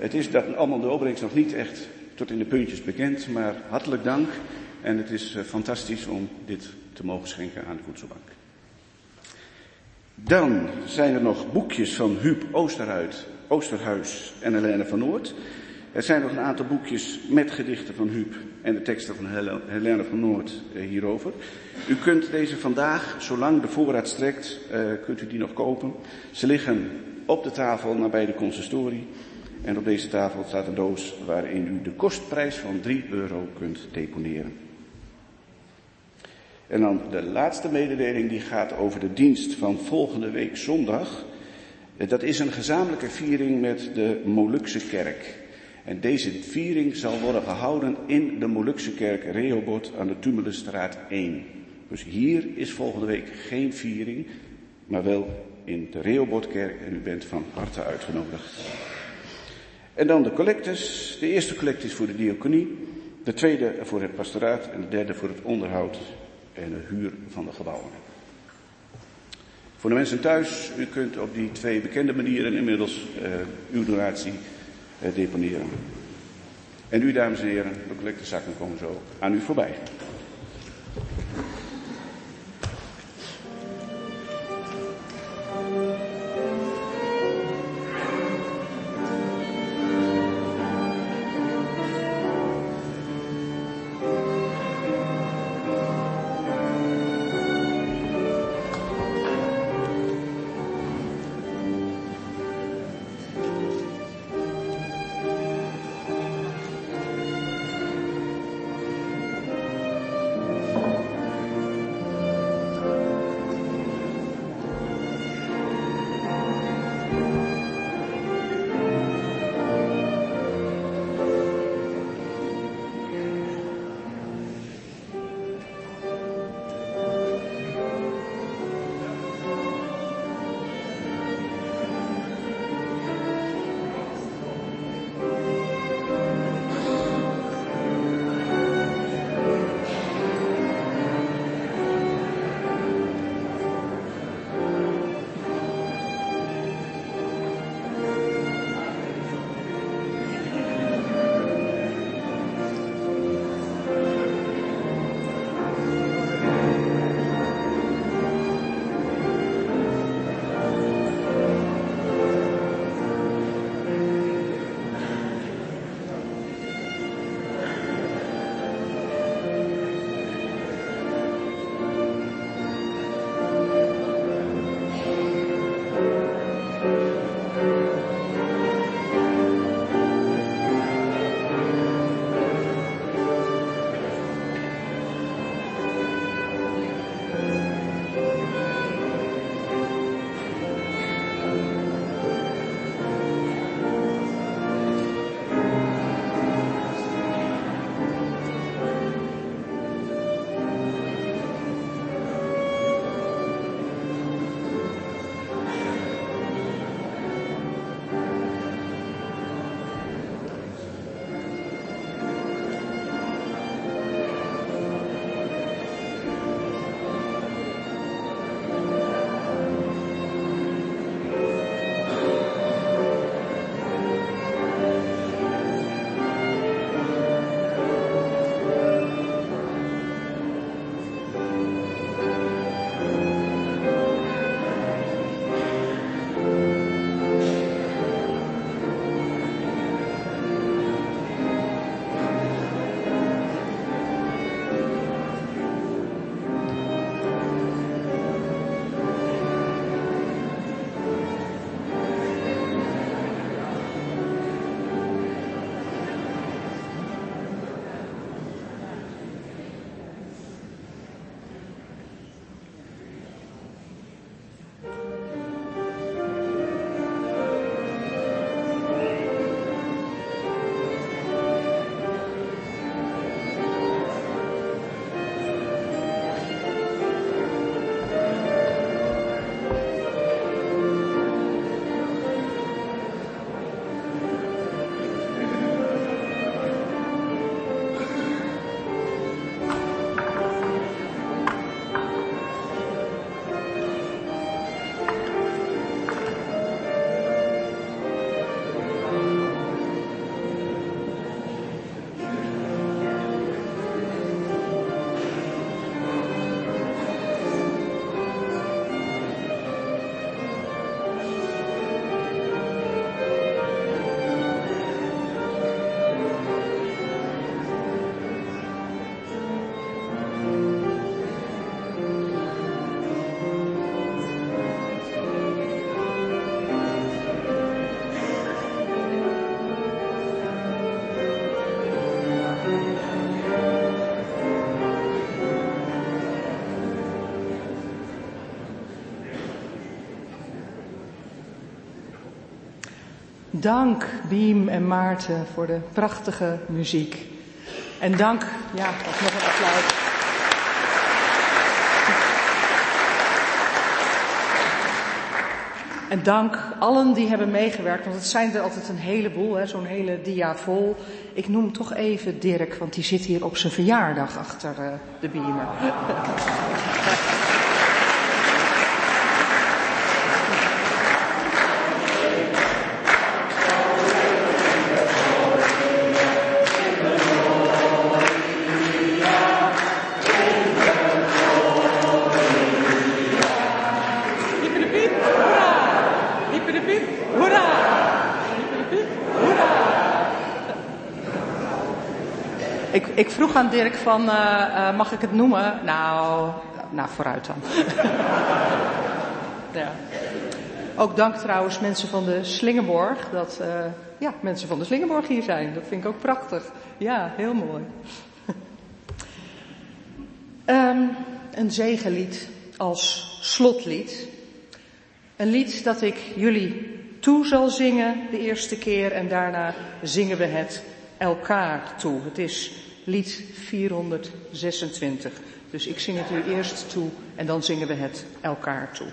Het is dat allemaal de opbrengst nog niet echt tot in de puntjes bekend, maar hartelijk dank. En het is fantastisch om dit te mogen schenken aan de voedselbank. Dan zijn er nog boekjes van Huub Oosterhuis, Oosterhuis en Helene van Noord. Er zijn nog een aantal boekjes met gedichten van Huub en de teksten van Helene van Noord hierover. U kunt deze vandaag, zolang de voorraad strekt, uh, kunt u die nog kopen. Ze liggen op de tafel nabij de consistorie. En op deze tafel staat een doos waarin u de kostprijs van 3 euro kunt deponeren. En dan de laatste mededeling die gaat over de dienst van volgende week zondag. Dat is een gezamenlijke viering met de Molukse kerk. En deze viering zal worden gehouden in de Molukse kerk Rehoboth aan de Tumulenstraat 1. Dus hier is volgende week geen viering, maar wel in de Rehobothkerk en u bent van harte uitgenodigd. En dan de collectes. De eerste collecte is voor de diaconie, de tweede voor het pastoraat en de derde voor het onderhoud en de huur van de gebouwen. Voor de mensen thuis, u kunt op die twee bekende manieren inmiddels uh, uw donatie uh, deponeren. En u, dames en heren, de collectezakken komen zo aan u voorbij. Dank Biem en Maarten voor de prachtige muziek. En dank, ja, nog een applaus. En dank allen die hebben meegewerkt, want het zijn er altijd een heleboel, zo'n hele dia vol. Ik noem toch even Dirk, want die zit hier op zijn verjaardag achter uh, de beamer. Dirk van, uh, uh, mag ik het noemen? Nou, nou vooruit dan. ja. Ook dank trouwens mensen van de Slingerborg, dat uh, ja, mensen van de Slingerborg hier zijn. Dat vind ik ook prachtig. Ja, heel mooi. um, een zegenlied als slotlied. Een lied dat ik jullie toe zal zingen de eerste keer en daarna zingen we het elkaar toe. Het is lied 426. Dus ik zing het u eerst toe en dan zingen we het elkaar toe.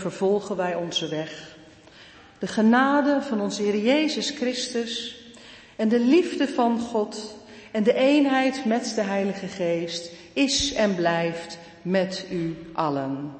Vervolgen wij onze weg. De genade van onze Heer Jezus Christus en de liefde van God en de eenheid met de Heilige Geest is en blijft met u allen.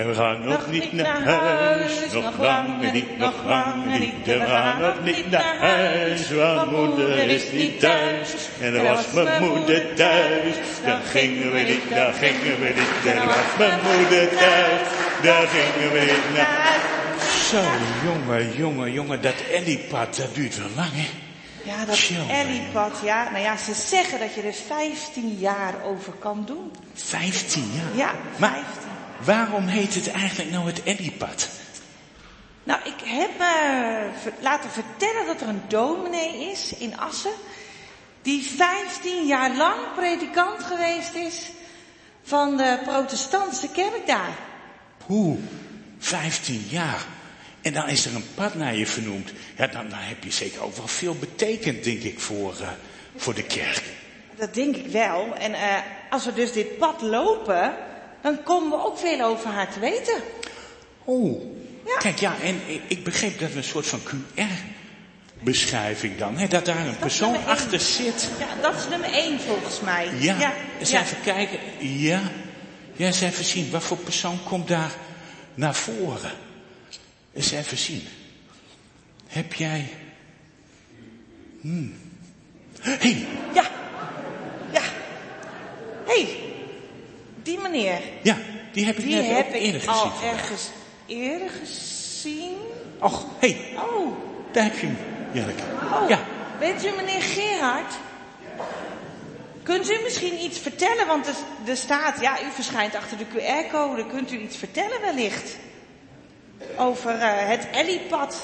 En we gaan nog, niet naar huis, nog lang niet, nog lang niet. En we gaan nog niet naar huis, want moeder is niet thuis. En dan was mijn moeder thuis, dan gingen we niet, dan gingen we niet. En dan was mijn moeder thuis, dan gingen we niet naar huis. Zo, jongen, jongen, jongen, dat Ellipad, dat duurt wel lang, hè? Ja, dat Ellipad, ja. Nou ja, ze zeggen dat je er 15 jaar over kan doen. 15 jaar? Ja, 15. Waarom heet het eigenlijk nou het Ellipad? Nou, ik heb me laten vertellen dat er een dominee is in Assen. Die 15 jaar lang predikant geweest is van de protestantse kerk daar. Hoe? 15 jaar? En dan is er een pad naar je vernoemd. Ja, dan, dan heb je zeker ook wel veel betekend, denk ik, voor, uh, voor de kerk. Dat denk ik wel. En uh, als we dus dit pad lopen, dan komen we ook veel over haar te weten. Oh, ja. kijk, ja, en ik begreep dat we een soort van QR-beschrijving dan, hè, dat daar een persoon achter zit. Ja, dat is nummer één volgens mij. Ja, ja. eens ja. even kijken. Ja, ja, eens even zien, wat voor persoon komt daar naar voren? Eens even zien. Heb jij... Hmm. hey. Ja. Ja. hey. Die meneer. Ja, die heb ik die net heb ook eerder ik gezien. al ergens eerder gezien. Och, hé. Hey. Oh. Daar heb je hem, Janneke. Oh. Ja. Weet u meneer Gerard? Kunt u misschien iets vertellen? Want er, er staat, ja, u verschijnt achter de QR-code. Kunt u iets vertellen wellicht? Over uh, het Ellipad.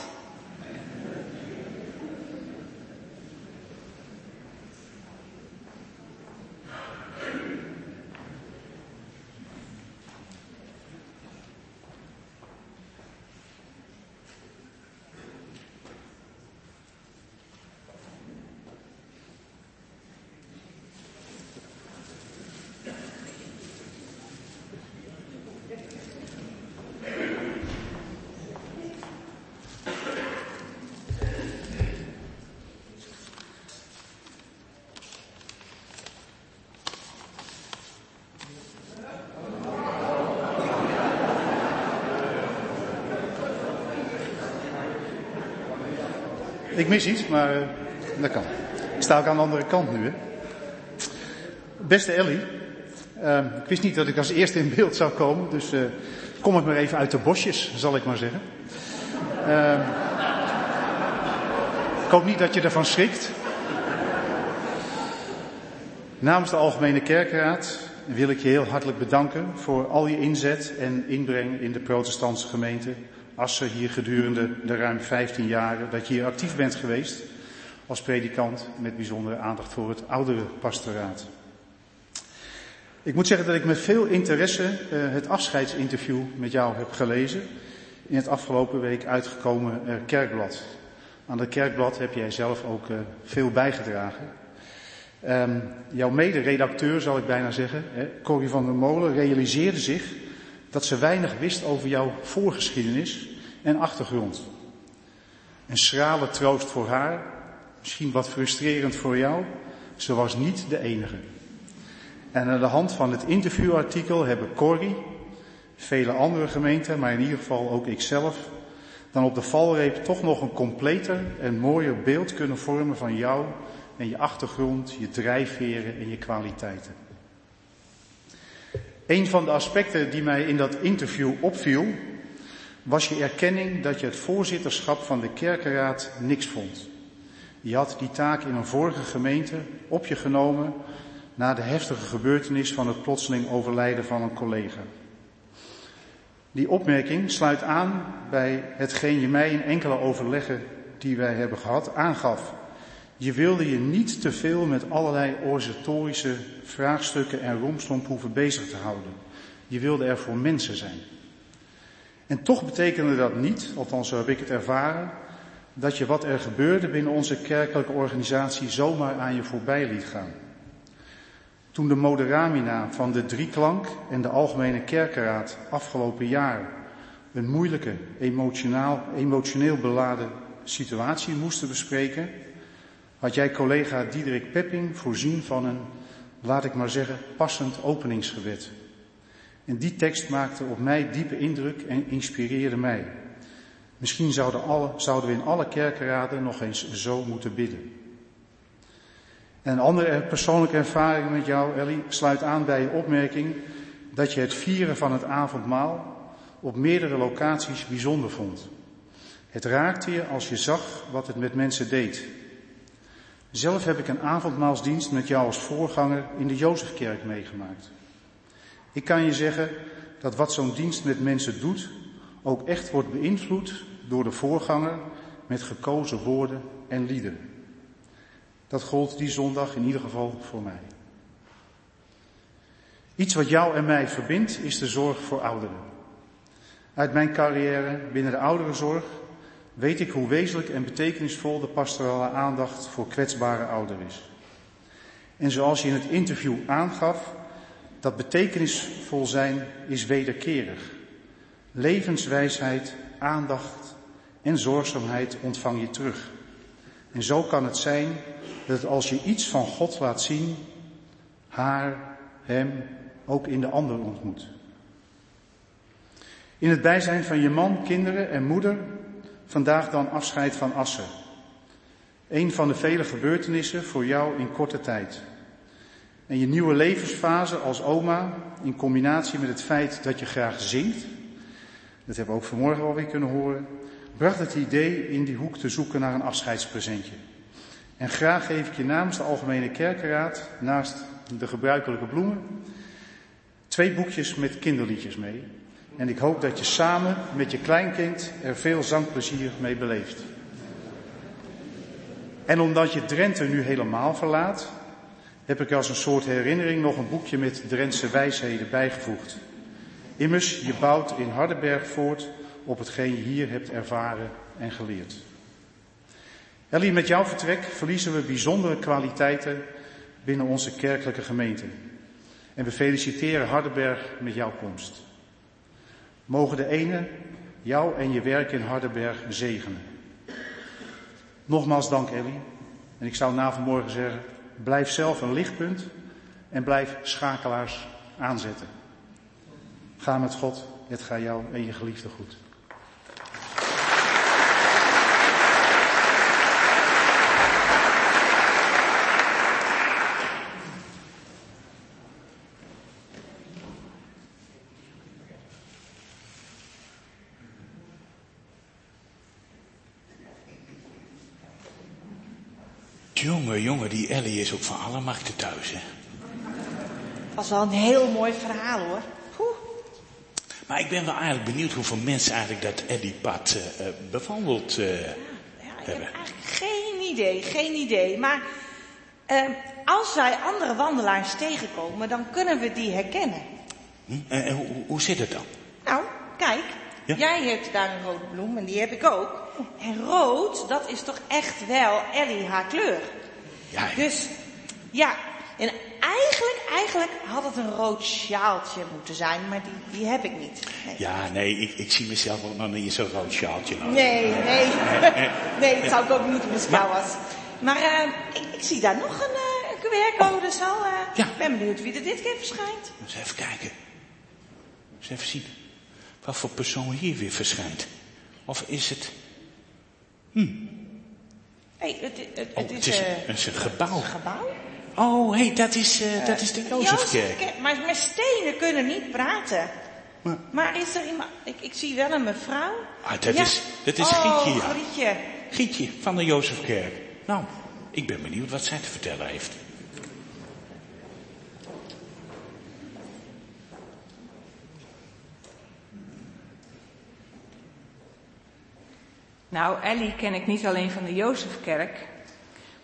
Ik mis iets, maar uh, dat kan. Ik sta ook aan de andere kant nu. Hè. Beste Ellie, uh, ik wist niet dat ik als eerste in beeld zou komen, dus uh, kom ik maar even uit de bosjes, zal ik maar zeggen. Uh, ik hoop niet dat je ervan schrikt. Namens de Algemene Kerkenraad wil ik je heel hartelijk bedanken voor al je inzet en inbreng in de protestantse gemeente Assen hier gedurende de ruim 15 jaren dat je hier actief bent geweest als predikant met bijzondere aandacht voor het oudere pastoraat. Ik moet zeggen dat ik met veel interesse uh, het afscheidsinterview met jou heb gelezen in het afgelopen week uitgekomen uh, kerkblad. Aan dat kerkblad heb jij zelf ook uh, veel bijgedragen. Um, jouw mederedacteur, zal ik bijna zeggen, Corrie van der Molen, realiseerde zich dat ze weinig wist over jouw voorgeschiedenis en achtergrond. Een schrale troost voor haar, misschien wat frustrerend voor jou, ze was niet de enige. En aan de hand van het interviewartikel hebben Corrie, vele andere gemeenten, maar in ieder geval ook ikzelf, dan op de valreep toch nog een completer en mooier beeld kunnen vormen van jou en je achtergrond, je drijfveren en je kwaliteiten. Een van de aspecten die mij in dat interview opviel, was je erkenning dat je het voorzitterschap van de kerkenraad niks vond. Je had die taak in een vorige gemeente op je genomen na de heftige gebeurtenis van het plotseling overlijden van een collega. Die opmerking sluit aan bij hetgeen je mij in enkele overleggen die wij hebben gehad aangaf. Je wilde je niet te veel met allerlei organisatorische vraagstukken en romslomp hoeven bezig te houden. Je wilde er voor mensen zijn. En toch betekende dat niet, althans zo heb ik het ervaren, dat je wat er gebeurde binnen onze kerkelijke organisatie zomaar aan je voorbij liet gaan. Toen de moderamina van de Drieklank en de Algemene Kerkenraad afgelopen jaar een moeilijke, emotioneel beladen situatie moesten bespreken, had jij collega Diederik Pepping voorzien van een, laat ik maar zeggen, passend openingsgebed. En die tekst maakte op mij diepe indruk en inspireerde mij. Misschien zouden, alle, zouden we in alle kerkenraden nog eens zo moeten bidden. En een andere persoonlijke ervaring met jou, Ellie, sluit aan bij je opmerking dat je het vieren van het avondmaal op meerdere locaties bijzonder vond. Het raakte je als je zag wat het met mensen deed. Zelf heb ik een avondmaalsdienst met jou als voorganger in de Jozefkerk meegemaakt. Ik kan je zeggen dat wat zo'n dienst met mensen doet, ook echt wordt beïnvloed door de voorganger met gekozen woorden en liederen. Dat gold die zondag in ieder geval voor mij. Iets wat jou en mij verbindt is de zorg voor ouderen. Uit mijn carrière binnen de ouderenzorg weet ik hoe wezenlijk en betekenisvol de pastorale aandacht voor kwetsbare ouderen is. En zoals je in het interview aangaf, dat betekenisvol zijn is wederkerig. Levenswijsheid, aandacht en zorgzaamheid ontvang je terug. En zo kan het zijn dat als je iets van God laat zien, haar, hem ook in de ander ontmoet. In het bijzijn van je man, kinderen en moeder, vandaag dan afscheid van Assen. Een van de vele gebeurtenissen voor jou in korte tijd. En je nieuwe levensfase als oma, in combinatie met het feit dat je graag zingt, dat hebben we ook vanmorgen alweer kunnen horen, bracht het idee in die hoek te zoeken naar een afscheidspresentje. En graag geef ik je namens de Algemene Kerkenraad, naast de gebruikelijke bloemen, twee boekjes met kinderliedjes mee. En ik hoop dat je samen met je kleinkind er veel zangplezier mee beleeft. En omdat je Drenthe nu helemaal verlaat, heb ik als een soort herinnering nog een boekje met Drentse wijsheden bijgevoegd. Immers, je bouwt in Hardenberg voort op hetgeen je hier hebt ervaren en geleerd. Ellie, met jouw vertrek verliezen we bijzondere kwaliteiten binnen onze kerkelijke gemeente. En we feliciteren Hardenberg met jouw komst. Mogen de ene jou en je werk in Hardenberg zegenen. Nogmaals dank Ellie. En ik zou na vanmorgen zeggen, blijf zelf een lichtpunt en blijf schakelaars aanzetten. Ga met God, het gaat jou en je geliefde goed. Jongen, jongen, die Ellie is ook van alle machten thuis, hè? Dat was wel een heel mooi verhaal, hoor. Maar ik ben wel eigenlijk benieuwd hoeveel mensen eigenlijk dat Eddie-pad uh, bewandeld uh, ja, ja, ik heb eigenlijk geen idee, geen idee. Maar uh, als wij andere wandelaars tegenkomen, dan kunnen we die herkennen. Hm? En hoe, hoe zit het dan? Nou, kijk. Ja? Jij hebt daar een rode bloem en die heb ik ook. En rood, dat is toch echt wel Ellie haar kleur. Ja, ja. Dus, ja. En eigenlijk, eigenlijk had het een rood sjaaltje moeten zijn, maar die, die heb ik niet. Nee. Ja, nee, ik, ik zie mezelf ook nog niet zo'n rood sjaaltje. Nou. Nee, nee. nee, dat zou ik ook niet was. Maar uh, ik, ik, zie daar nog een uh, QR-code, zo. Uh, ja. Ik ben benieuwd wie er dit keer verschijnt. Eens even kijken. Eens even zien. Wat voor persoon hier weer verschijnt. Of is het... Hm. Hey, het, het, het, oh, is, het is, uh, het is een gebouw. Een gebouw? Oh, hé, hey, dat, is, uh, dat is de Jozefkerk. Jozefkerk. Maar, maar stenen kunnen niet praten. Maar, maar is er iemand... Ik, ik zie wel een mevrouw. Ah, dat ja. is, dat is oh, Gietje, ja. Grietje. Gietje van de Jozefkerk. Nou, ik ben benieuwd wat zij te vertellen heeft. Nou, Ellie ken ik niet alleen van de Jozefkerk,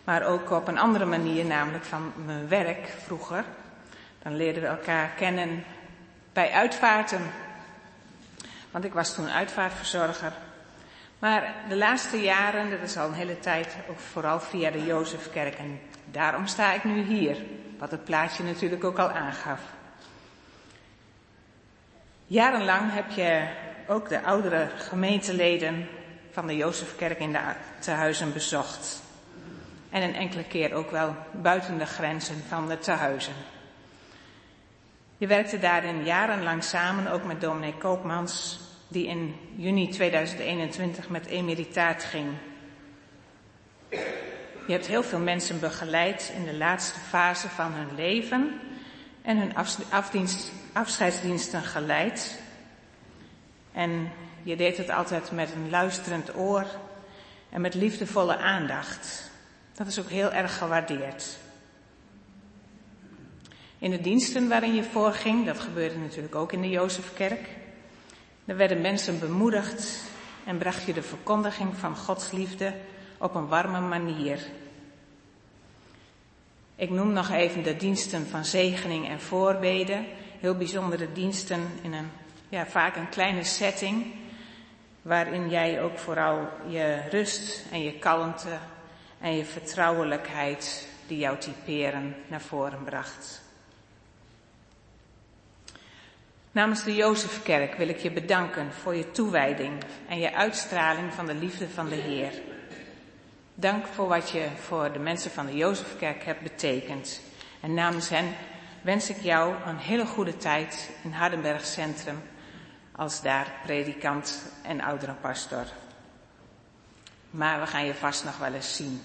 maar ook op een andere manier, namelijk van mijn werk vroeger. Dan leerden we elkaar kennen bij uitvaarten. Want ik was toen uitvaartverzorger. Maar de laatste jaren, dat is al een hele tijd, ook vooral via de Jozefkerk. En daarom sta ik nu hier, wat het plaatje natuurlijk ook al aangaf. Jarenlang heb je ook de oudere gemeenteleden van de Jozefkerk in de tehuizen bezocht. En een enkele keer ook wel buiten de grenzen van de tehuizen. Je werkte daarin jarenlang samen, ook met dominee Koopmans, die in juni 2021 met emeritaat ging. Je hebt heel veel mensen begeleid in de laatste fase van hun leven en hun afscheidsdiensten geleid. En je deed het altijd met een luisterend oor en met liefdevolle aandacht. Dat is ook heel erg gewaardeerd. In de diensten waarin je voorging, dat gebeurde natuurlijk ook in de Jozefkerk, daar werden mensen bemoedigd en bracht je de verkondiging van Gods liefde op een warme manier. Ik noem nog even de diensten van zegening en voorbeden. Heel bijzondere diensten in een, ja, vaak een kleine setting. Waarin jij ook vooral je rust en je kalmte en je vertrouwelijkheid die jou typeren naar voren bracht. Namens de Jozefkerk wil ik je bedanken voor je toewijding en je uitstraling van de liefde van de Heer. Dank voor wat je voor de mensen van de Jozefkerk hebt betekend. En namens hen wens ik jou een hele goede tijd in Hardenberg Centrum als daar predikant en ouderenpastor. Maar we gaan je vast nog wel eens zien.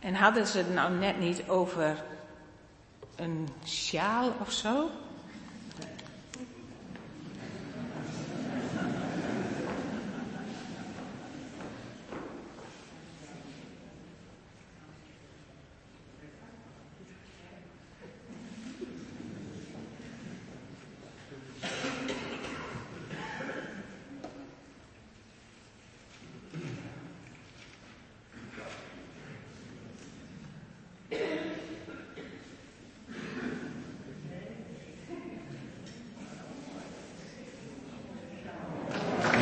En hadden ze het nou net niet over een sjaal of zo?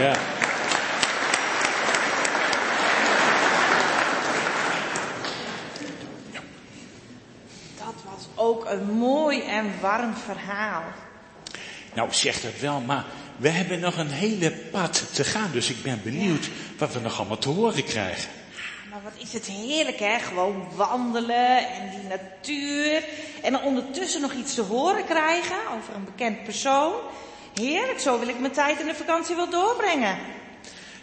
Ja. Dat was ook een mooi en warm verhaal. Nou, zeg dat wel, maar we hebben nog een hele pad te gaan. Dus ik ben benieuwd wat we nog allemaal te horen krijgen. Maar wat is het heerlijk, hè? Gewoon wandelen en die natuur. En dan ondertussen nog iets te horen krijgen over een bekend persoon. Heerlijk, zo wil ik mijn tijd in de vakantie wel doorbrengen.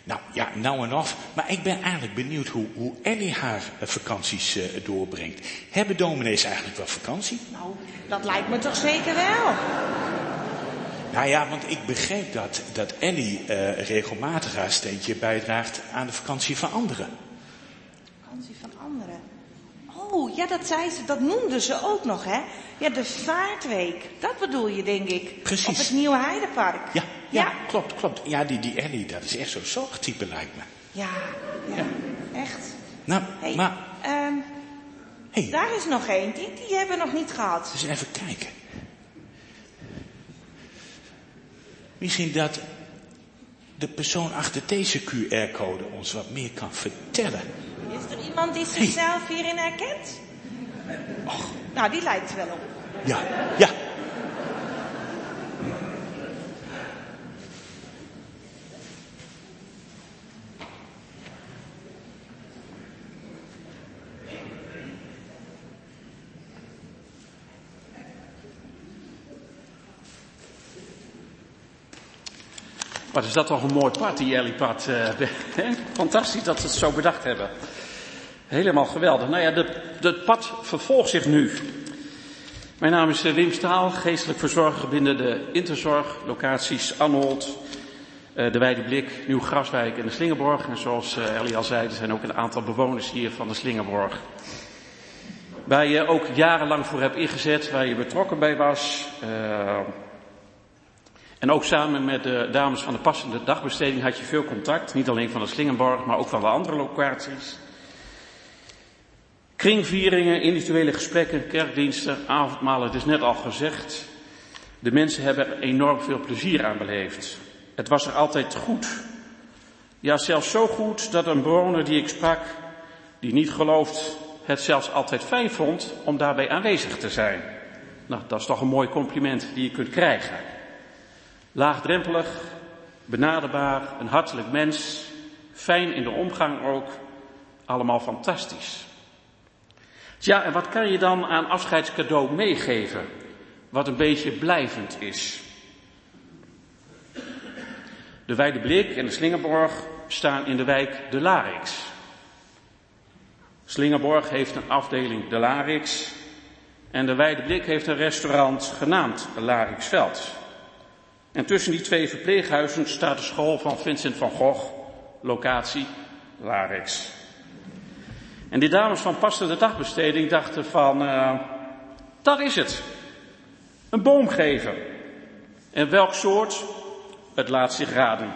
Nou ja, nou en of. Maar ik ben eigenlijk benieuwd hoe, hoe Ellie haar eh, vakanties eh, doorbrengt. Hebben dominees eigenlijk wel vakantie? Nou, dat lijkt me toch zeker wel. Nou ja, want ik begreep dat, dat Ellie eh, regelmatig haar steentje bijdraagt aan de vakantie van anderen. Oh, ja, dat zei ze, dat noemden ze ook nog, hè? Ja, de vaartweek. Dat bedoel je, denk ik. Precies. Op het Nieuwe Heidepark. Ja, ja, Ja. klopt, klopt. Ja, die, die Ellie, dat is echt zo'n zorgtype lijkt me. Ja, ja, echt. Nou, Hey, maar ehm, Hey. daar is nog één, die, die hebben we nog niet gehad. eens even kijken. Misschien dat de persoon achter deze QR-code ons wat meer kan vertellen. Is er iemand die zichzelf hierin herkent? Och, Nou, die lijkt wel op. ja, ja. Wat is dat toch een mooi pad, die Ellipad. eh, hè? Fantastisch dat ze het zo bedacht hebben. Helemaal geweldig. Nou ja, het pad vervolgt zich nu. Mijn naam is eh, Wim Staal, geestelijk verzorger binnen de Interzorg, locaties Anholt, eh, de Weide Blik, Nieuw Graswijk en de Slingerborg. En zoals eh, Ellie al zei, er zijn ook een aantal bewoners hier van de Slingerborg. Waar je ook jarenlang voor hebt ingezet, waar je betrokken bij was. En ook samen met de dames van de passende dagbesteding had je veel contact. Niet alleen van de Slingenborg, maar ook van de andere locaties. Kringvieringen, individuele gesprekken, kerkdiensten, avondmalen, het is net al gezegd. De mensen hebben er enorm veel plezier aan beleefd. Het was er altijd goed. Ja, zelfs zo goed dat een bewoner die ik sprak, die niet gelooft, het zelfs altijd fijn vond om daarbij aanwezig te zijn. Nou, dat is toch een mooi compliment die je kunt krijgen. Laagdrempelig, benaderbaar, een hartelijk mens, fijn in de omgang ook, allemaal fantastisch. Ja, en wat kan je dan aan afscheidscadeau meegeven? wat een beetje blijvend is. De Weide Blik en de Slingerborg staan in de wijk De Larix. Slingerborg heeft een afdeling De Larix en de Weide Blik heeft een restaurant genaamd Larixveld. En tussen die twee verpleeghuizen staat de school van Vincent van Gogh, locatie Larix. En die dames van Paste de Dagbesteding dachten van, uh, dat is het. Een boom geven. En welk soort? Het laat zich raden.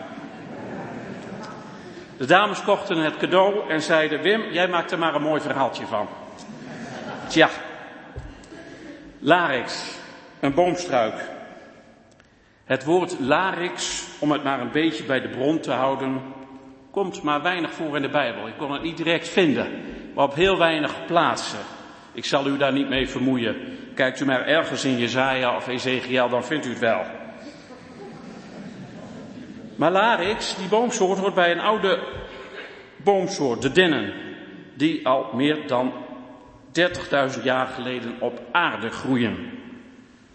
De dames kochten het cadeau en zeiden, Wim, jij maakt er maar een mooi verhaaltje van. Tja, larix, een boomstruik. Het woord larix, om het maar een beetje bij de bron te houden, komt maar weinig voor in de Bijbel. Ik kon het niet direct vinden, maar op heel weinig plaatsen. Ik zal u daar niet mee vermoeien. Kijkt u maar ergens in Jezaja of Ezekiel, dan vindt u het wel. Maar larix, die boomsoort, hoort bij een oude boomsoort, de dennen, die al meer dan 30.000 jaar geleden op aarde groeien.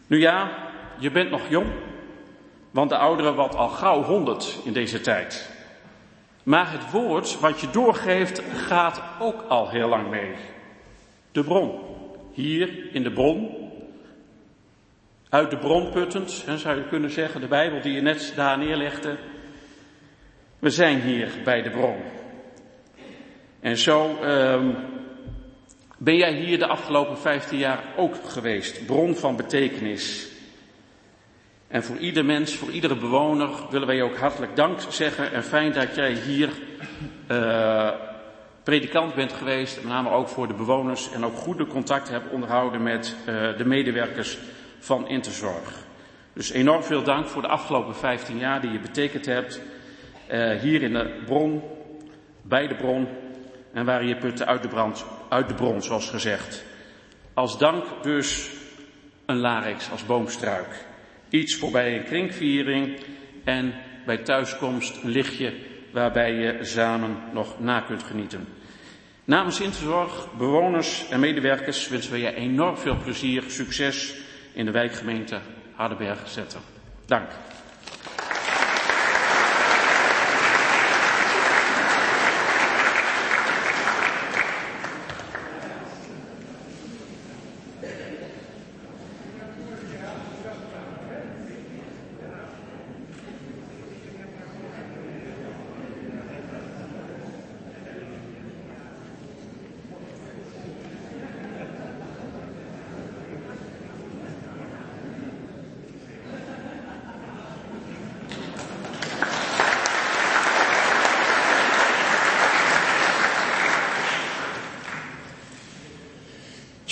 Nu ja, je bent nog jong, want de ouderen wat al gauw 100 in deze tijd. Maar het woord wat je doorgeeft gaat ook al heel lang mee. De bron. Hier in de bron. Uit de bron puttend, zou je kunnen zeggen, de Bijbel die je net daar neerlegde. We zijn hier bij de bron. En zo um, ben jij hier de afgelopen 15 jaar ook geweest. Bron van betekenis. En voor ieder mens, voor iedere bewoner willen wij ook hartelijk dank zeggen. En fijn dat jij hier uh, predikant bent geweest. Met name ook voor de bewoners. En ook goede contacten hebt onderhouden met uh, de medewerkers van Interzorg. Dus enorm veel dank voor de afgelopen 15 jaar die je betekend hebt. Uh, hier in de bron, bij de bron. En waar je putten uit de, brand, uit de bron, zoals gezegd. Als dank dus een larix als boomstruik. Iets voorbij een kringviering en bij thuiskomst een lichtje waarbij je samen nog na kunt genieten. Namens Interzorg, bewoners en medewerkers wensen we je enorm veel plezier, succes in de wijkgemeente Hardenberg zetten. Dank.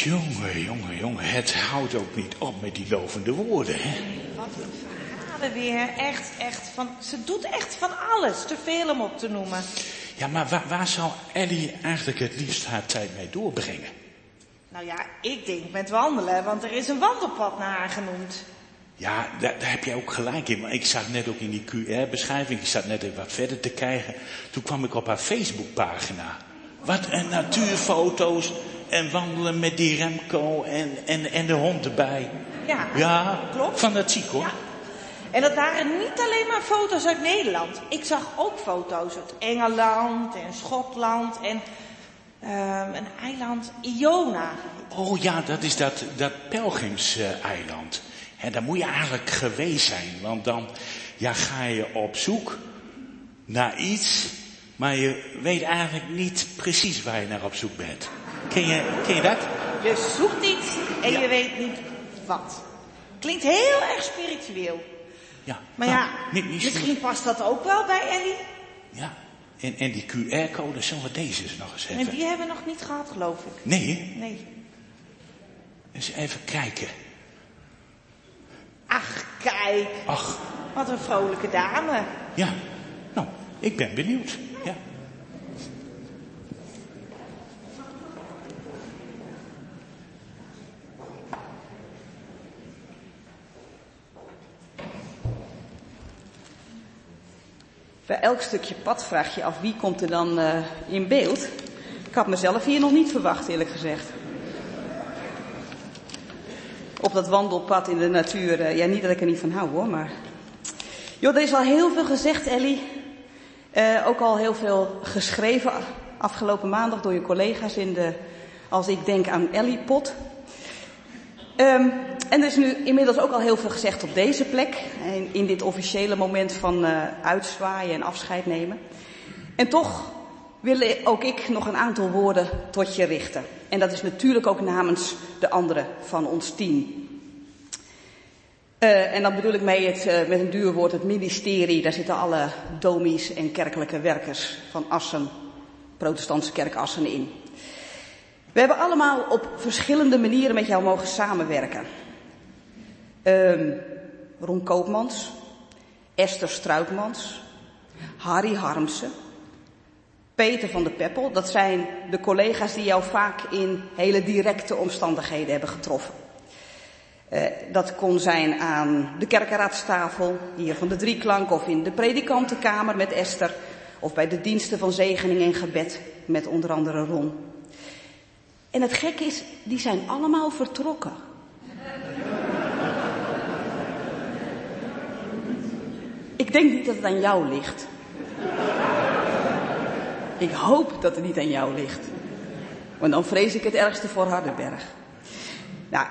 Jongen, jongen, jongen, het houdt ook niet op met die lovende woorden, hè? Wat een verhalen weer. Echt, echt. Van, ze doet echt van alles. Te veel om op te noemen. Ja, maar waar, waar zou Ellie eigenlijk het liefst haar tijd mee doorbrengen? Nou ja, ik denk met wandelen, want er is een wandelpad naar haar genoemd. Ja, daar, daar heb jij ook gelijk in. Maar ik zat net ook in die QR-beschrijving, ik zat net even wat verder te kijken. Toen kwam ik op haar Facebookpagina. Wat een natuurfoto's en wandelen met die Remco en, en, en de hond erbij. Ja, Ja, klopt. fanatiek hoor. Ja. En dat waren niet alleen maar foto's uit Nederland. Ik zag ook foto's uit Engeland en Schotland en ehm, een eiland Iona. Oh ja, dat is dat, dat pelgrimseiland. En daar moet je eigenlijk geweest zijn, want dan ja, ga je op zoek naar iets, maar je weet eigenlijk niet precies waar je naar op zoek bent. Ken je, ken je dat? Je zoekt iets en je weet niet wat. Klinkt heel erg spiritueel. Ja. Maar Nou, ja, niet- niet- misschien past dat ook wel bij Ellie. Ja. En, en die QR-code, zullen we deze eens nog eens En even? die hebben we nog niet gehad, geloof ik. Nee? Nee. eens even kijken. Ach, kijk. Ach, Wat een vrolijke dame. ja. Nou, ik ben benieuwd. Bij elk stukje pad vraag je af wie komt er dan eh, in beeld. Ik had mezelf hier nog niet verwacht, eerlijk gezegd. op dat wandelpad in de natuur. Eh, ja, niet dat ik er niet van hou hoor, maar... Joh, er is al heel veel gezegd, Ellie. Uh, ook al heel veel geschreven afgelopen maandag door je collega's in de, als ik denk aan Ellie Pot. Um, en er is nu inmiddels ook al heel veel gezegd op deze plek, in, in dit officiële moment van uh, uitzwaaien en afscheid nemen. En toch wil ook ik nog een aantal woorden tot je richten. En dat is natuurlijk ook namens de anderen van ons team. Uh, en dan bedoel ik mee het, uh, met een duur woord het ministerie. Daar zitten alle domies en kerkelijke werkers van Assen, protestantse kerk Assen in. We hebben allemaal op verschillende manieren met jou mogen samenwerken. Um, Ron Koopmans, Esther Struikmans, Harry Harmsen, Peter van de Peppel. Dat zijn de collega's die jou vaak in hele directe omstandigheden hebben getroffen. Uh, dat kon zijn aan de kerkenraadstafel, hier van de drieklank, of in de predikantenkamer met Esther, of bij de diensten van zegening en gebed met onder andere Ron. En het gekke is, die zijn allemaal vertrokken. Ik denk niet dat het aan jou ligt. Ik hoop dat het niet aan jou ligt. Want dan vrees ik het ergste voor Hardenberg. Nou,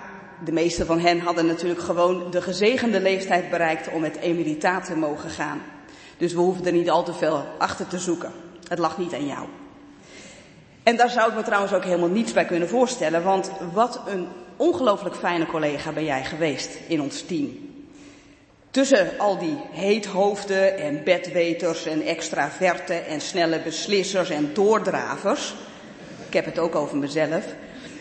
de meeste van hen hadden natuurlijk gewoon de gezegende leeftijd bereikt om met emeritaat te mogen gaan. Dus we hoeven er niet al te veel achter te zoeken. Het lag niet aan jou. En daar zou ik me trouwens ook helemaal niets bij kunnen voorstellen, want wat een ongelooflijk fijne collega ben jij geweest in ons team. Tussen al die heethoofden en bedweters en extraverten en snelle beslissers en doordravers, ik heb het ook over mezelf,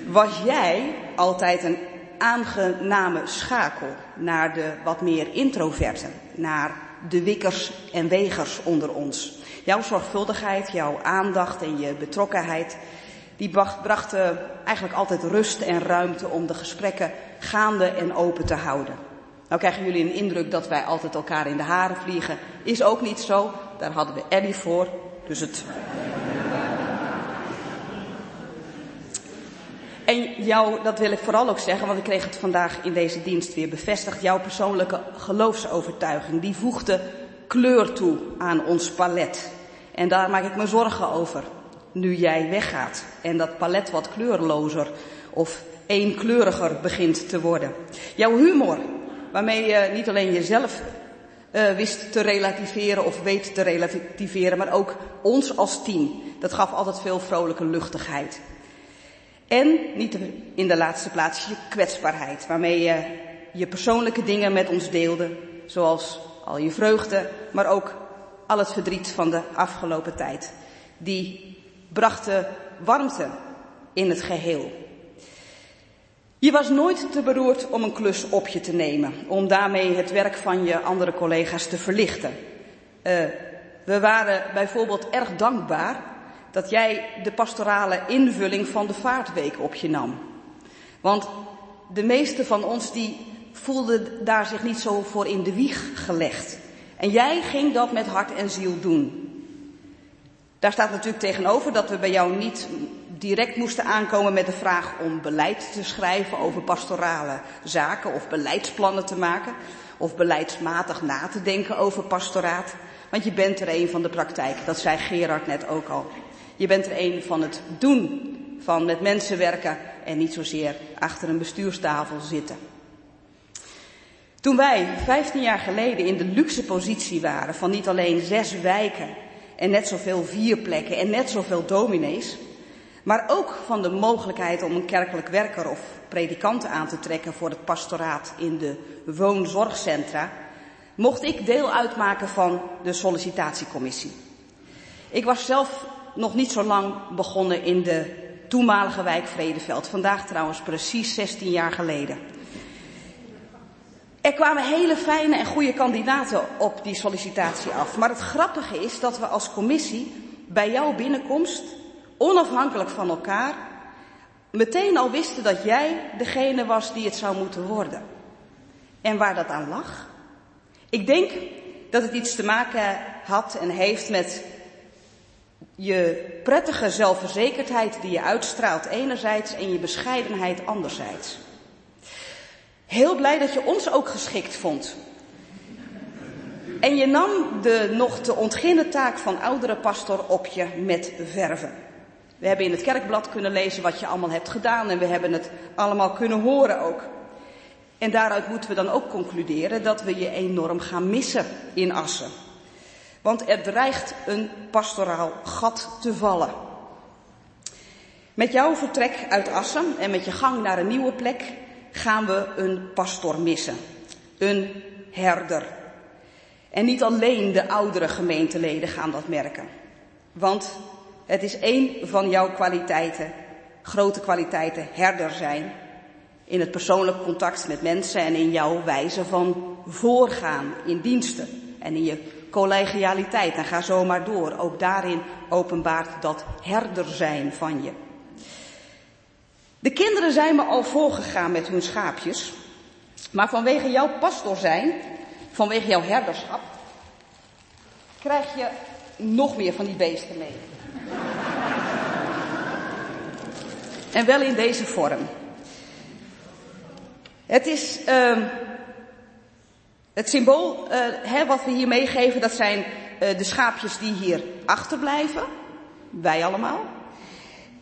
was jij altijd een aangename schakel naar de wat meer introverten, naar de wikkers en wegers onder ons. Jouw zorgvuldigheid, jouw aandacht en je betrokkenheid, die brachten eigenlijk altijd rust en ruimte om de gesprekken gaande en open te houden. Nou krijgen jullie een indruk dat wij altijd elkaar in de haren vliegen. Is ook niet zo. Daar hadden we Eddie voor. Dus het. En jou, dat wil ik vooral ook zeggen, want ik kreeg het vandaag in deze dienst weer bevestigd. Jouw persoonlijke geloofsovertuiging, die voegde kleur toe aan ons palet. En daar maak ik me zorgen over. Nu jij weggaat en dat palet wat kleurlozer of eenkleuriger begint te worden. Jouw humor, waarmee je niet alleen jezelf uh, wist te relativeren of weet te relativeren, maar ook ons als team. Dat gaf altijd veel vrolijke luchtigheid. En, niet in de laatste plaats, je kwetsbaarheid, waarmee je je persoonlijke dingen met ons deelde, zoals al je vreugde, maar ook al het verdriet van de afgelopen tijd. Die brachten warmte in het geheel. Je was nooit te beroerd om een klus op je te nemen, om daarmee het werk van je andere collega's te verlichten. Uh, we waren bijvoorbeeld erg dankbaar dat jij de pastorale invulling van de vaartweek op je nam. Want de meeste van ons die voelden daar zich niet zo voor in de wieg gelegd. En jij ging dat met hart en ziel doen. Daar staat natuurlijk tegenover dat we bij jou niet direct moesten aankomen met de vraag om beleid te schrijven over pastorale zaken of beleidsplannen te maken of beleidsmatig na te denken over pastoraat. Want je bent er een van de praktijk, dat zei Gerard net ook al. Je bent er een van het doen, van met mensen werken en niet zozeer achter een bestuurstafel zitten. Toen wij 15 jaar geleden in de luxe positie waren van niet alleen zes wijken en net zoveel vierplekken en net zoveel dominees, maar ook van de mogelijkheid om een kerkelijk werker of predikant aan te trekken voor het pastoraat in de woonzorgcentra, mocht ik deel uitmaken van de sollicitatiecommissie. Ik was zelf nog niet zo lang begonnen in de toenmalige wijk Vredeveld. Vandaag trouwens precies 16 jaar geleden. Er kwamen hele fijne en goede kandidaten op die sollicitatie af. Maar het grappige is dat we als commissie bij jouw binnenkomst, onafhankelijk van elkaar, meteen al wisten dat jij degene was die het zou moeten worden. En waar dat aan lag? Ik denk dat het iets te maken had en heeft met je prettige zelfverzekerdheid die je uitstraalt enerzijds en je bescheidenheid anderzijds. Heel blij dat je ons ook geschikt vond. En je nam de nog te ontginnen taak van oudere pastor op je met verven. We hebben in het kerkblad kunnen lezen wat je allemaal hebt gedaan en we hebben het allemaal kunnen horen ook. En daaruit moeten we dan ook concluderen dat we je enorm gaan missen in Assen. Want er dreigt een pastoraal gat te vallen. Met jouw vertrek uit Assen en met je gang naar een nieuwe plek gaan we een pastor missen. Een herder. En niet alleen de oudere gemeenteleden gaan dat merken. Want het is één van jouw kwaliteiten, grote kwaliteiten, herder zijn. In het persoonlijk contact met mensen en in jouw wijze van voorgaan in diensten. En in je collegialiteit. En ga zo maar door. Ook daarin openbaart dat herder zijn van je. De kinderen zijn me al voorgegaan met hun schaapjes. Maar vanwege jouw pastor zijn, vanwege jouw herderschap, krijg je nog meer van die beesten mee. En wel in deze vorm. Het is uh, het symbool uh, hè, wat we hier meegeven, dat zijn uh, de schaapjes die hier achterblijven. Wij allemaal.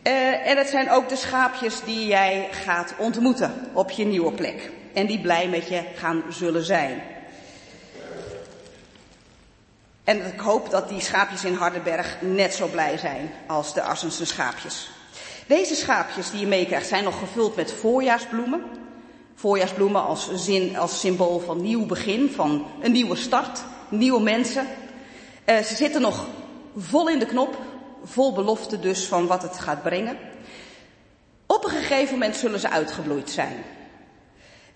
Uh, en het zijn ook de schaapjes die jij gaat ontmoeten op je nieuwe plek. En die blij met je gaan zullen zijn. En ik hoop dat die schaapjes in Hardenberg net zo blij zijn als de Assense schaapjes. Deze schaapjes die je meekrijgt zijn nog gevuld met voorjaarsbloemen. Voorjaarsbloemen als, zin, als symbool van nieuw begin, van een nieuwe start, nieuwe mensen. Uh, ze zitten nog vol in de knop, vol belofte dus van wat het gaat brengen. Op een gegeven moment zullen ze uitgebloeid zijn.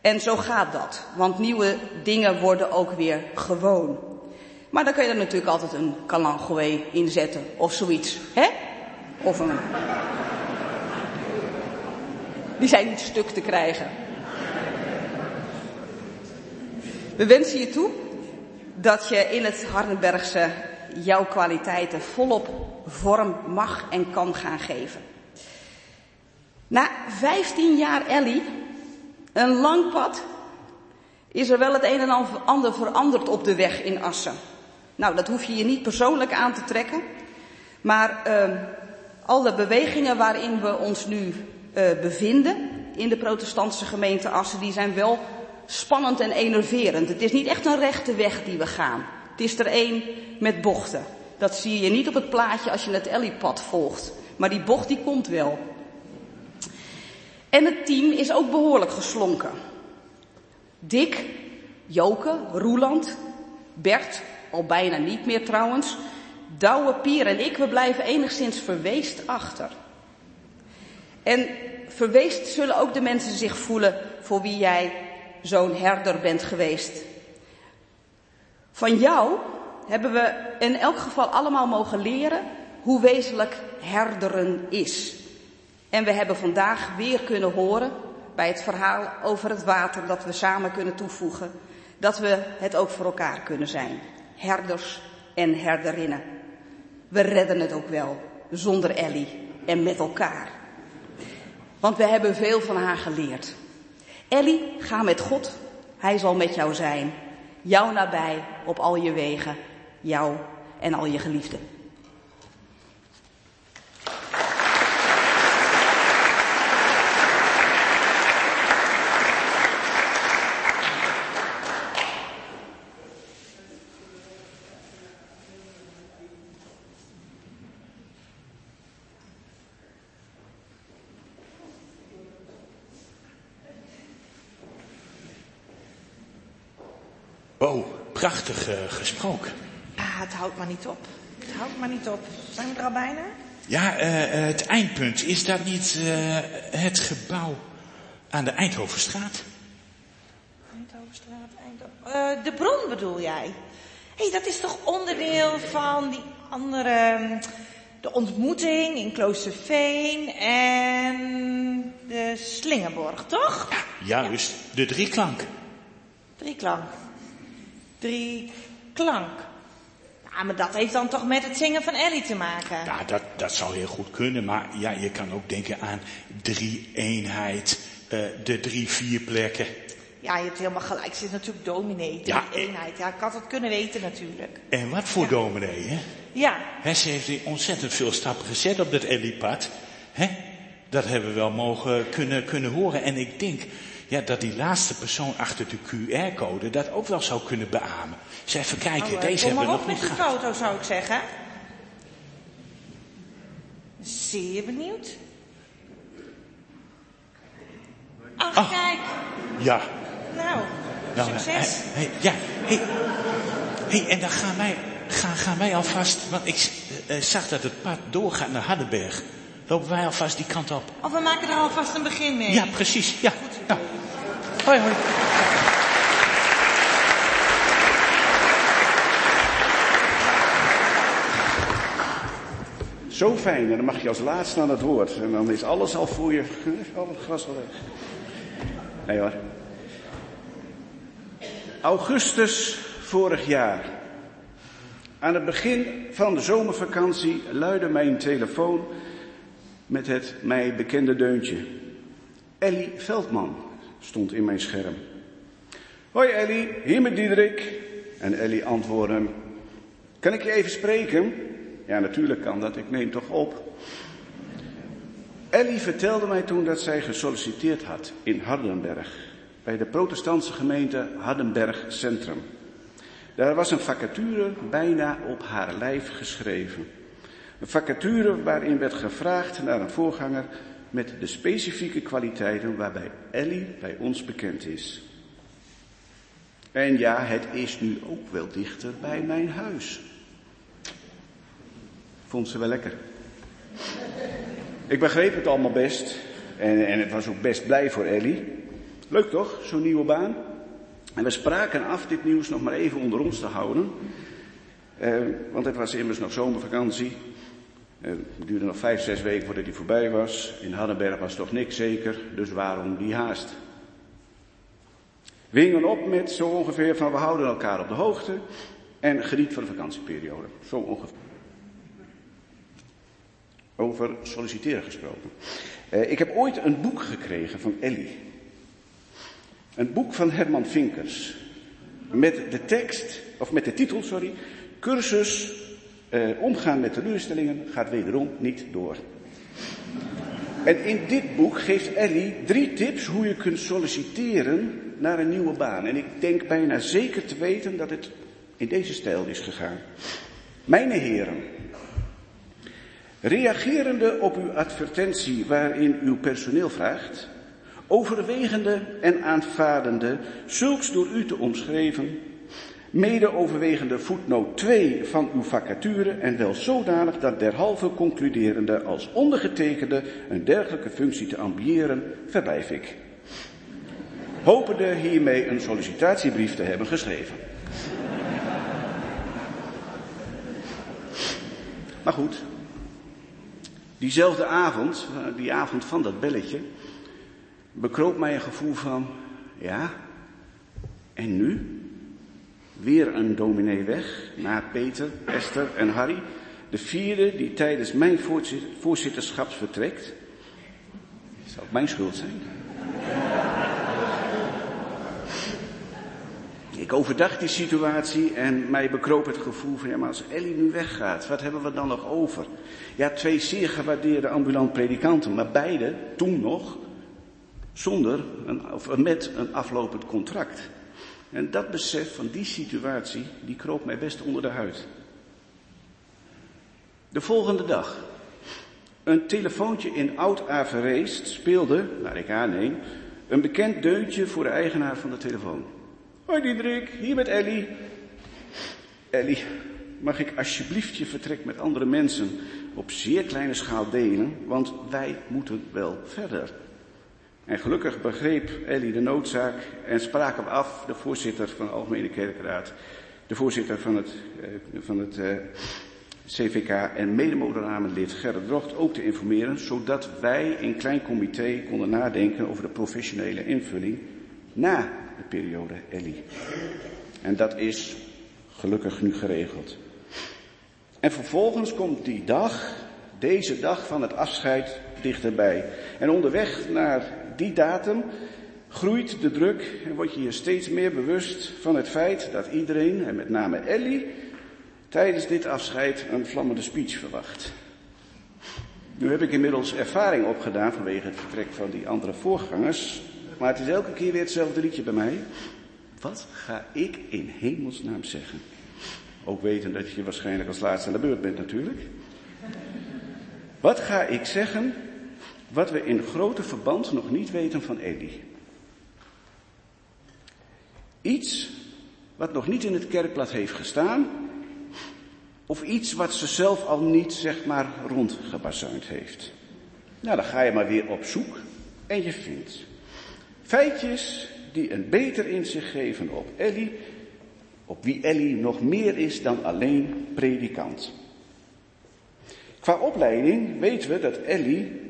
En zo gaat dat, want nieuwe dingen worden ook weer gewoon. Maar dan kun je er natuurlijk altijd een kalangoe in zetten of zoiets, hè? Of een... Die zijn niet stuk te krijgen. We wensen je toe dat je in het Hardenbergse jouw kwaliteiten volop vorm mag en kan gaan geven. Na 15 jaar Ellie, een lang pad, is er wel het een en ander veranderd op de weg in Assen. Nou, dat hoef je je niet persoonlijk aan te trekken, maar uh, alle bewegingen waarin we ons nu uh, bevinden in de protestantse gemeente Assen, die zijn wel spannend en enerverend. Het is niet echt een rechte weg die we gaan. Het is er één met bochten. Dat zie je niet op het plaatje als je het Elliepad volgt. Maar die bocht die komt wel. En het team is ook behoorlijk geslonken. Dick, Joke, Roeland, Bert, al bijna niet meer trouwens, Douwe, Pier en ik, we blijven enigszins verweest achter. En verweest zullen ook de mensen zich voelen voor wie jij zo'n herder bent geweest. Van jou hebben we in elk geval allemaal mogen leren hoe wezenlijk herderen is. En we hebben vandaag weer kunnen horen bij het verhaal over het water dat we samen kunnen toevoegen, dat we het ook voor elkaar kunnen zijn. Herders en herderinnen. We redden het ook wel zonder Ellie en met elkaar. Want we hebben veel van haar geleerd. Ellie, ga met God. Hij zal met jou zijn. Jou nabij op al je wegen. Jou en al je geliefden. Oh, prachtig uh, gesproken. Het houdt maar niet op. Het houdt maar niet op. Zijn we er al bijna? Ja, uh, het eindpunt. Is dat niet uh, het gebouw aan de Eindhovenstraat? Eindhovenstraat, Eindhoven. de bron bedoel jij? Hé, hey, dat is toch onderdeel van die andere... De ontmoeting in Kloosterveen en de Slingerborg, toch? Ja, juist. De drieklank. Drieklank drie klank. Ja, maar dat heeft dan toch met het zingen van Ellie te maken? Ja, dat, dat zou heel goed kunnen. Maar ja, je kan ook denken aan drie eenheid, uh, de drie vier plekken. Ja, je hebt helemaal gelijk. Ze is natuurlijk dominee. Ja. Ja. eenheid. Ja, ik had het kunnen weten natuurlijk. En wat voor dominee, hè? Ja, Hè, Ze heeft ontzettend veel stappen gezet op dat Ellipad. Hè? Dat hebben we wel mogen kunnen, kunnen horen. En ik denk ja, dat die laatste persoon achter de QR-code dat ook wel zou kunnen beamen. Eens even kijken, Nou, eh, deze kom hebben we maar nog op niet met die gehad. foto, zou ik zeggen. Zeer benieuwd. Ach, Ah. kijk. Ja. Nou, Nou, succes. hè, hè, ja, hey. hey, en dan gaan wij, gaan, gaan wij alvast, want ik eh, zag dat het pad doorgaat naar Hardenberg. Lopen wij alvast die kant op? Of we maken er alvast een begin mee. Ja, precies. Ja. ja. Hoi, hoi. Zo fijn, en dan mag je als laatste aan het woord. En dan is alles al voor je, al het gras al weg. Nee hoor. Augustus vorig jaar. Aan het begin van de zomervakantie luidde mijn telefoon met het mij bekende deuntje. Ellie Veldman stond in mijn scherm. Hoi Ellie, hier met Diederik. En Ellie antwoordde kan ik je even spreken? Ja, natuurlijk kan dat, ik neem toch op. Ellie vertelde mij toen dat zij gesolliciteerd had in Hardenberg, bij de protestantse gemeente Hardenberg Centrum. Daar was een vacature bijna op haar lijf geschreven. Een vacature waarin werd gevraagd naar een voorganger met de specifieke kwaliteiten waarbij Ellie bij ons bekend is. En ja, het is nu ook wel dichter bij mijn huis. Vond ze wel lekker. Ik begreep het allemaal best. En, en het was ook best blij voor Ellie. Leuk toch, zo'n nieuwe baan? En we spraken af dit nieuws nog maar even onder ons te houden. Eh, want het was immers nog zomervakantie. Eh, het duurde nog vijf, zes weken voordat die voorbij was. In Hardenberg was toch niks zeker, dus waarom die haast? We hingen op met zo ongeveer van we houden elkaar op de hoogte en geniet van de vakantieperiode. Zo ongeveer. Over solliciteren gesproken. Eh, ik heb ooit een boek gekregen van Ellie. Een boek van Herman Vinkers. Met de tekst, of met de titel, sorry. Cursus eh, omgaan met teleurstellingen gaat wederom niet door. En in dit boek geeft Ellie drie tips hoe je kunt solliciteren naar een nieuwe baan. En ik denk bijna zeker te weten dat het in deze stijl is gegaan. Mijn heren, reagerende op uw advertentie waarin uw personeel vraagt, overwegende en aanvaardende zulks door u te omschreven, mede overwegende voetnoot 2 van uw vacature en wel zodanig dat derhalve concluderende als ondergetekende een dergelijke functie te ambiëren, verblijf ik. Hopende hiermee een sollicitatiebrief te hebben geschreven. Maar goed, diezelfde avond, eh, die avond van dat belletje, bekroop mij een gevoel van, ja, en nu? Weer een dominee weg, na Peter, Esther en Harry, de vierde die tijdens mijn voorzit- voorzitterschap vertrekt. Zou mijn schuld zijn? Ik overdacht die situatie en mij bekroop het gevoel van, ja maar als Ellie nu weggaat, wat hebben we dan nog over? Ja, twee zeer gewaardeerde ambulant predikanten, maar beide, toen nog, zonder, een, of met een aflopend contract. En dat besef van die situatie, die kroop mij best onder de huid. De volgende dag. Een telefoontje in Oud-Averreest speelde, naar ik aanneem, een bekend deuntje voor de eigenaar van de telefoon. Hoi Diederik, hier met Ellie. Ellie, mag ik alsjeblieft je vertrek met andere mensen op zeer kleine schaal delen, want wij moeten wel verder. En gelukkig begreep Ellie de noodzaak en sprak hem af, de voorzitter van de Algemene Kerkraad, de voorzitter van het, eh, van het eh, CVK en medemoderamenlid Gerrit Drocht ook te informeren, zodat wij in klein comité konden nadenken over de professionele invulling na de periode Ellie. En dat is gelukkig nu geregeld. En vervolgens komt die dag, deze dag van het afscheid, dichterbij. En onderweg naar die datum groeit de druk en word je je steeds meer bewust van het feit dat iedereen, en met name Ellie, tijdens dit afscheid een vlammende speech verwacht. Nu heb ik inmiddels ervaring opgedaan vanwege het vertrek van die andere voorgangers, maar het is elke keer weer hetzelfde liedje bij mij. Wat ga ik in hemelsnaam zeggen? Ook weten dat je waarschijnlijk als laatste aan de beurt bent natuurlijk. Wat ga ik zeggen wat we in grote verband nog niet weten van Eddie? Iets wat nog niet in het kerkblad heeft gestaan, of iets wat ze zelf al niet, zeg maar, rondgebazuind heeft. Nou, dan ga je maar weer op zoek en je vindt feitjes die een beter inzicht geven op Ellie, op wie Ellie nog meer is dan alleen predikant. Qua opleiding weten we dat Ellie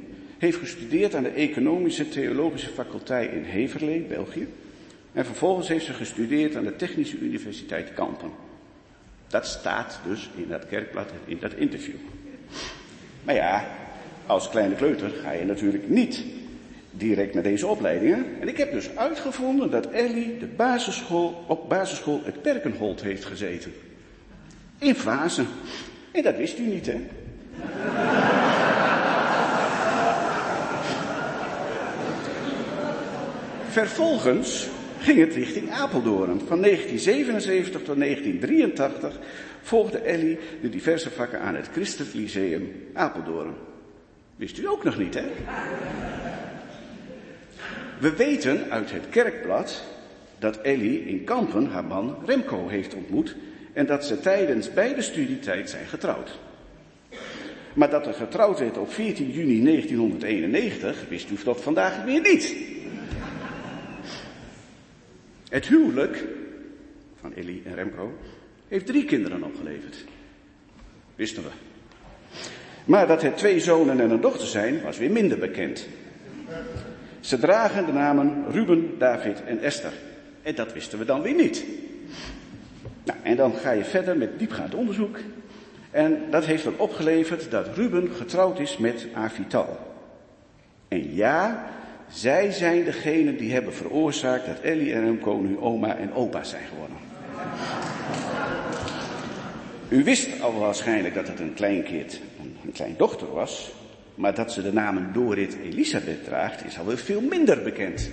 heeft gestudeerd aan de Economische Theologische Faculteit in Heverlee, België. En vervolgens heeft ze gestudeerd aan de Technische Universiteit Kampen. Dat staat dus in dat kerkblad, in dat interview. Maar ja, als kleine kleuter ga je natuurlijk niet direct naar deze opleidingen. En ik heb dus uitgevonden dat Ellie de basisschool, op basisschool het Perkenholt heeft gezeten. In fase. En dat wist u niet, hè? Vervolgens ging het richting Apeldoorn. Van 1977 tot 1983 volgde Ellie de diverse vakken aan het Christelijk Lyceum Apeldoorn. Wist u ook nog niet, hè? We weten uit het kerkblad dat Ellie in Kampen haar man Remco heeft ontmoet en dat ze tijdens beide studietijd zijn getrouwd. Maar dat er getrouwd werd op 14 juni 1991 wist u tot vandaag weer niet. Het huwelijk van Ellie en Remco heeft drie kinderen opgeleverd. Wisten we. Maar dat het twee zonen en een dochter zijn, was weer minder bekend. Ze dragen de namen Ruben, David en Esther. En dat wisten we dan weer niet. Nou, en dan ga je verder met diepgaand onderzoek. En dat heeft dan opgeleverd dat Ruben getrouwd is met Avital. En ja, zij zijn degene die hebben veroorzaakt dat Ellie en Remco nu oma en opa zijn geworden. U wist al waarschijnlijk dat het een kleinkind, een kleindochter was, maar dat ze de namen Dorit Elisabeth draagt is alweer veel minder bekend.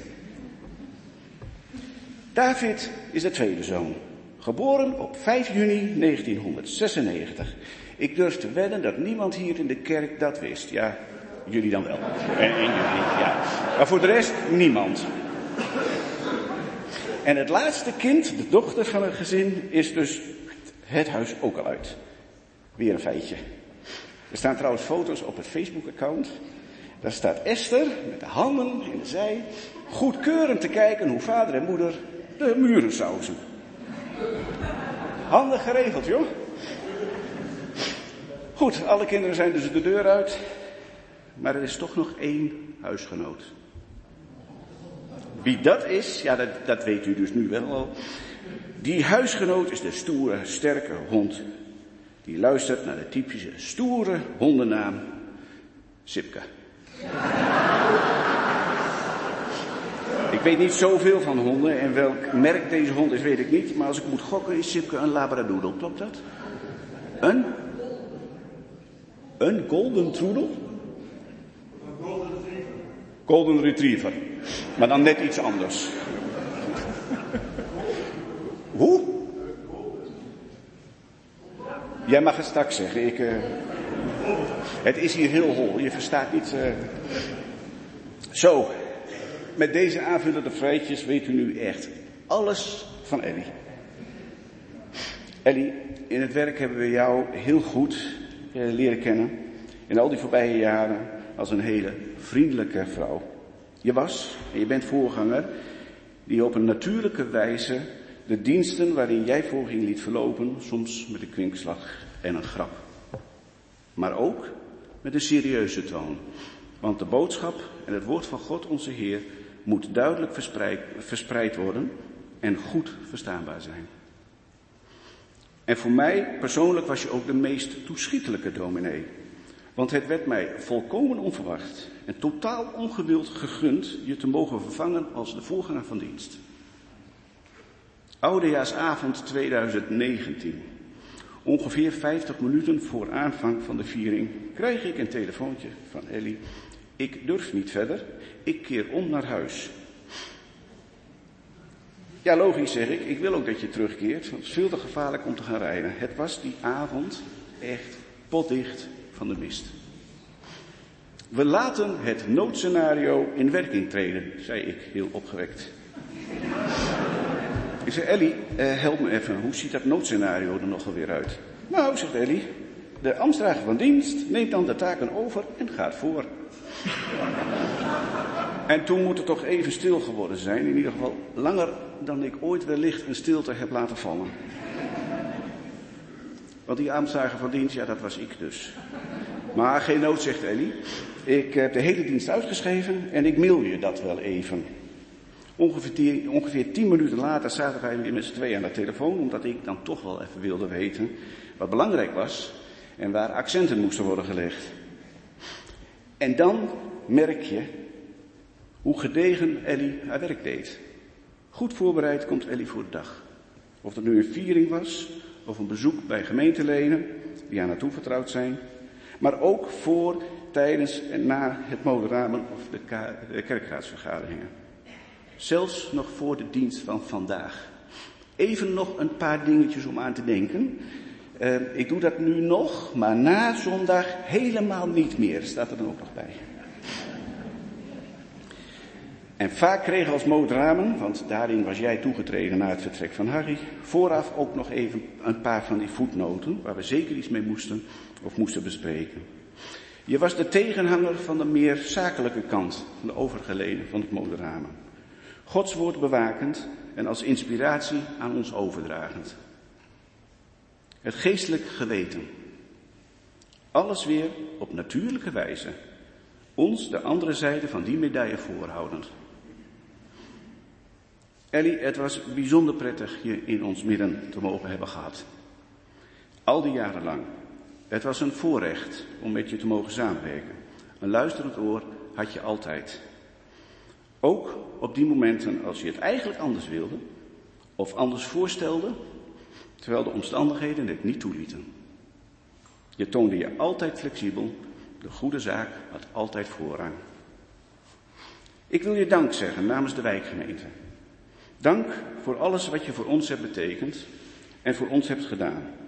David is de tweede zoon, geboren op 5 juni 1996. Ik durf te wedden dat niemand hier in de kerk dat wist. Ja, jullie dan wel. En, en jullie, ja. Maar voor de rest niemand. En het laatste kind, de dochter van het gezin, is dus het huis ook al uit. Weer een feitje. Er staan trouwens foto's op het Facebook-account. Daar staat Esther met de handen in de zij, goedkeurend te kijken hoe vader en moeder de muren sausen. Handig geregeld, joh. Goed, alle kinderen zijn dus de deur uit. Maar er is toch nog één huisgenoot. Wie dat is, ja, dat, dat weet u dus nu wel al. Die huisgenoot is de stoere, sterke hond. Die luistert naar de typische stoere hondennaam Sipke. Ik weet niet zoveel van honden en welk merk deze hond is, weet ik niet. Maar als ik moet gokken, is Sipke een labradoodle. Klopt dat? Een? Een golden troedel? Golden retriever. Maar dan net iets anders. Hoe? Jij mag het straks zeggen. Ik, uh... Het is hier heel hol. Je verstaat niet. Uh... Zo. Met deze aanvullende feitjes weet u nu echt alles van Ellie. Ellie, in het werk hebben we jou heel goed uh, leren kennen. In al die voorbije jaren als een hele vriendelijke vrouw. Je was en je bent voorganger die op een natuurlijke wijze de diensten waarin jij voorging liet verlopen, soms met een kwinkslag en een grap. Maar ook met een serieuze toon. Want de boodschap en het woord van God onze Heer moet duidelijk verspreid, verspreid worden en goed verstaanbaar zijn. En voor mij persoonlijk was je ook de meest toeschietelijke dominee. Want het werd mij volkomen onverwacht en totaal ongewild gegund je te mogen vervangen als de voorganger van dienst. Oudejaarsavond 2019. Ongeveer 50 minuten voor aanvang van de viering krijg ik een telefoontje van Ellie. Ik durf niet verder, ik keer om naar huis. Ja, logisch zeg ik, ik wil ook dat je terugkeert, want het is veel te gevaarlijk om te gaan rijden. Het was die avond echt potdicht van de mist. We laten het noodscenario in werking treden, zei ik heel opgewekt. Ik zei, Ellie, eh, help me even, hoe ziet dat noodscenario er nog alweer uit? Nou, zegt Ellie, de ambtsdrager van dienst neemt dan de taken over en gaat voor. En toen moet het toch even stil geworden zijn, in ieder geval langer dan ik ooit wellicht een stilte heb laten vallen. Want die ambtsdrager van dienst, ja, dat was ik dus. Maar geen nood, zegt Ellie. Ik heb de hele dienst uitgeschreven en ik mail je dat wel even. Ongeveer tien, ongeveer tien minuten later zaten wij weer met z'n tweeën aan de telefoon, omdat ik dan toch wel even wilde weten wat belangrijk was en waar accenten moesten worden gelegd. En dan merk je hoe gedegen Ellie haar werk deed. Goed voorbereid komt Ellie voor de dag. Of dat nu een viering was, of een bezoek bij gemeenteleden die aan haar toevertrouwd zijn, maar ook voor, tijdens en na het moderamen of de, de kerkraadsvergaderingen. Zelfs nog voor de dienst van vandaag. Even nog een paar dingetjes om aan te denken. Uh, ik doe dat nu nog, maar na zondag helemaal niet meer, staat er dan ook nog bij. En vaak kregen als moodramen, want daarin was jij toegetreden na het vertrek van Harry, vooraf ook nog even een paar van die voetnoten waar we zeker iets mee moesten of moesten bespreken. Je was de tegenhanger van de meer zakelijke kant van de overige leden van het moderamen. Gods woord bewakend en als inspiratie aan ons overdragend. Het geestelijk geweten. Alles weer op natuurlijke wijze. Ons de andere zijde van die medaille voorhoudend. Ellie, het was bijzonder prettig je in ons midden te mogen hebben gehad. Al die jaren lang. Het was een voorrecht om met je te mogen samenwerken. Een luisterend oor had je altijd. Ook op die momenten als je het eigenlijk anders wilde of anders voorstelde, terwijl de omstandigheden het niet toelieten. Je toonde je altijd flexibel, de goede zaak had altijd voorrang. Ik wil je dank zeggen namens de wijkgemeente. Dank voor alles wat je voor ons hebt betekend en voor ons hebt gedaan.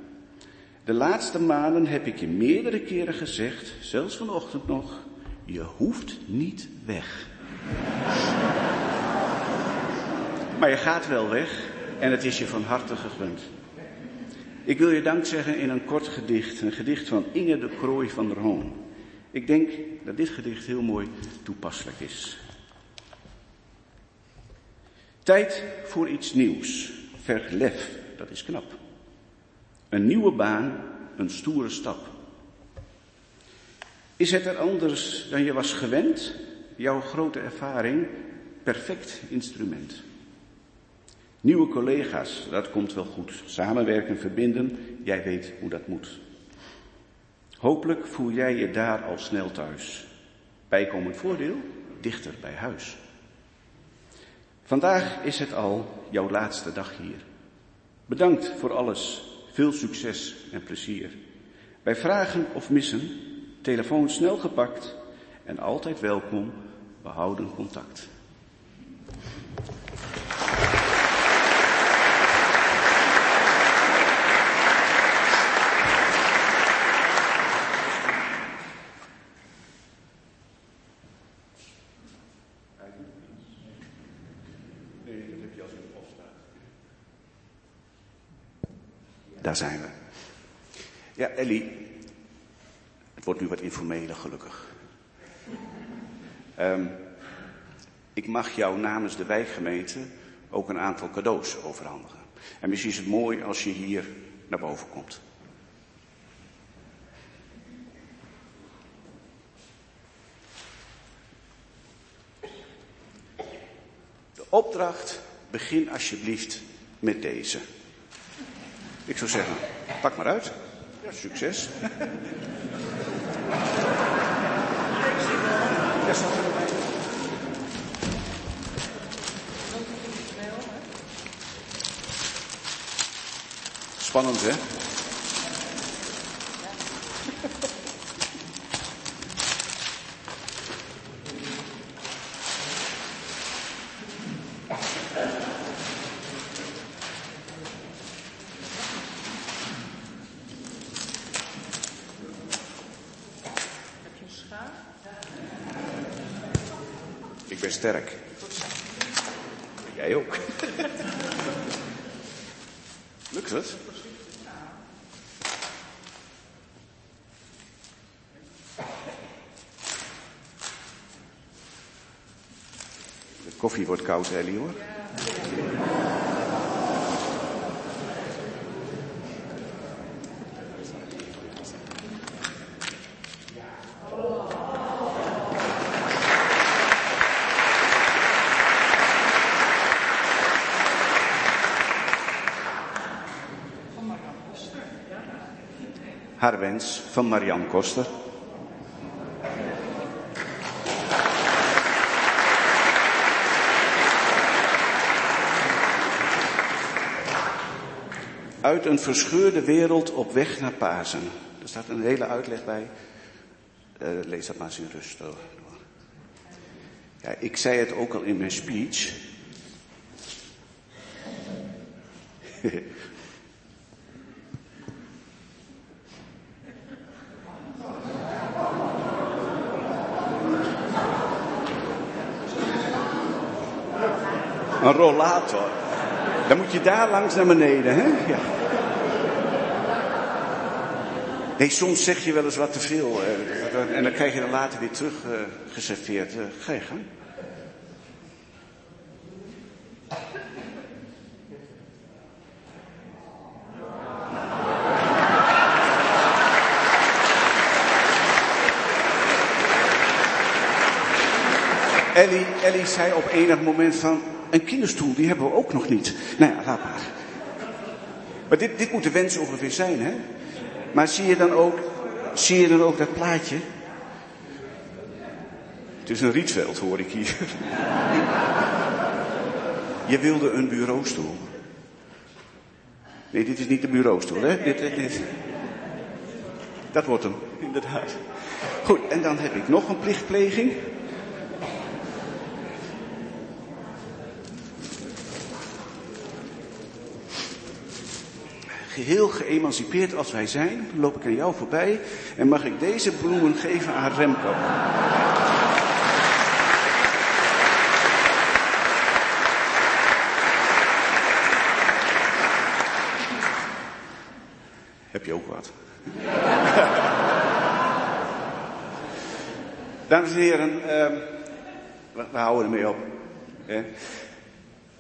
De laatste maanden heb ik je meerdere keren gezegd, zelfs vanochtend nog, je hoeft niet weg. Maar je gaat wel weg en het is je van harte gegund. Ik wil je dank zeggen in een kort gedicht, een gedicht van Inge de Krooi van der Hoon. Ik denk dat dit gedicht heel mooi toepasselijk is. Tijd voor iets nieuws. Verlef, dat is knap. Een nieuwe baan, een stoere stap. Is het er anders dan je was gewend? Jouw grote ervaring, perfect instrument. Nieuwe collega's, dat komt wel goed. Samenwerken, verbinden, jij weet hoe dat moet. Hopelijk voel jij je daar al snel thuis. Bijkomend voordeel, dichter bij huis. Vandaag is het al jouw laatste dag hier. Bedankt voor alles. Veel succes en plezier. Bij vragen of missen, telefoon snel gepakt en altijd welkom. We houden contact. Daar zijn we. Ja, Ellie. Het wordt nu wat informeler, gelukkig. Um, ik mag jou namens de wijkgemeente ook een aantal cadeaus overhandigen. En misschien is het mooi als je hier naar boven komt. De opdracht, begin alsjeblieft met deze. Ik zou zeggen, pak maar uit. Ja, succes. Spannend, hè? Koffie wordt koud, Ellie hoor. Haar wens van Marianne Koster. Uit een verscheurde wereld op weg naar Pasen. Er staat een hele uitleg bij. Eh, lees dat maar eens in rust door. Ja, ik zei het ook al in mijn speech. Een rollator. Dan moet je daar langs naar beneden, hè? Ja. Nee, soms zeg je wel eens wat te veel. eh, en dan krijg je dan later weer terug eh, geserveerd. Eh, ga je gang. Ellie, Ellie zei op enig moment van, een kinderstoel, die hebben we ook nog niet. Nou ja, laat maar. Maar dit, dit moet de wens ongeveer zijn, hè? Maar zie je dan ook, zie je dan ook dat plaatje? Het is een rietveld, hoor ik hier. Je wilde een bureaustoel. Nee, dit is niet de bureaustoel, hè? Dit, dit, dit. Dat wordt hem, inderdaad. Goed, en dan heb ik nog een plichtpleging. Geheel geëmancipeerd als wij zijn, loop ik aan jou voorbij en mag ik deze bloemen geven aan Remco. Heb je ook wat? Dames en heren, uh, we, we, houden ermee op. Hè?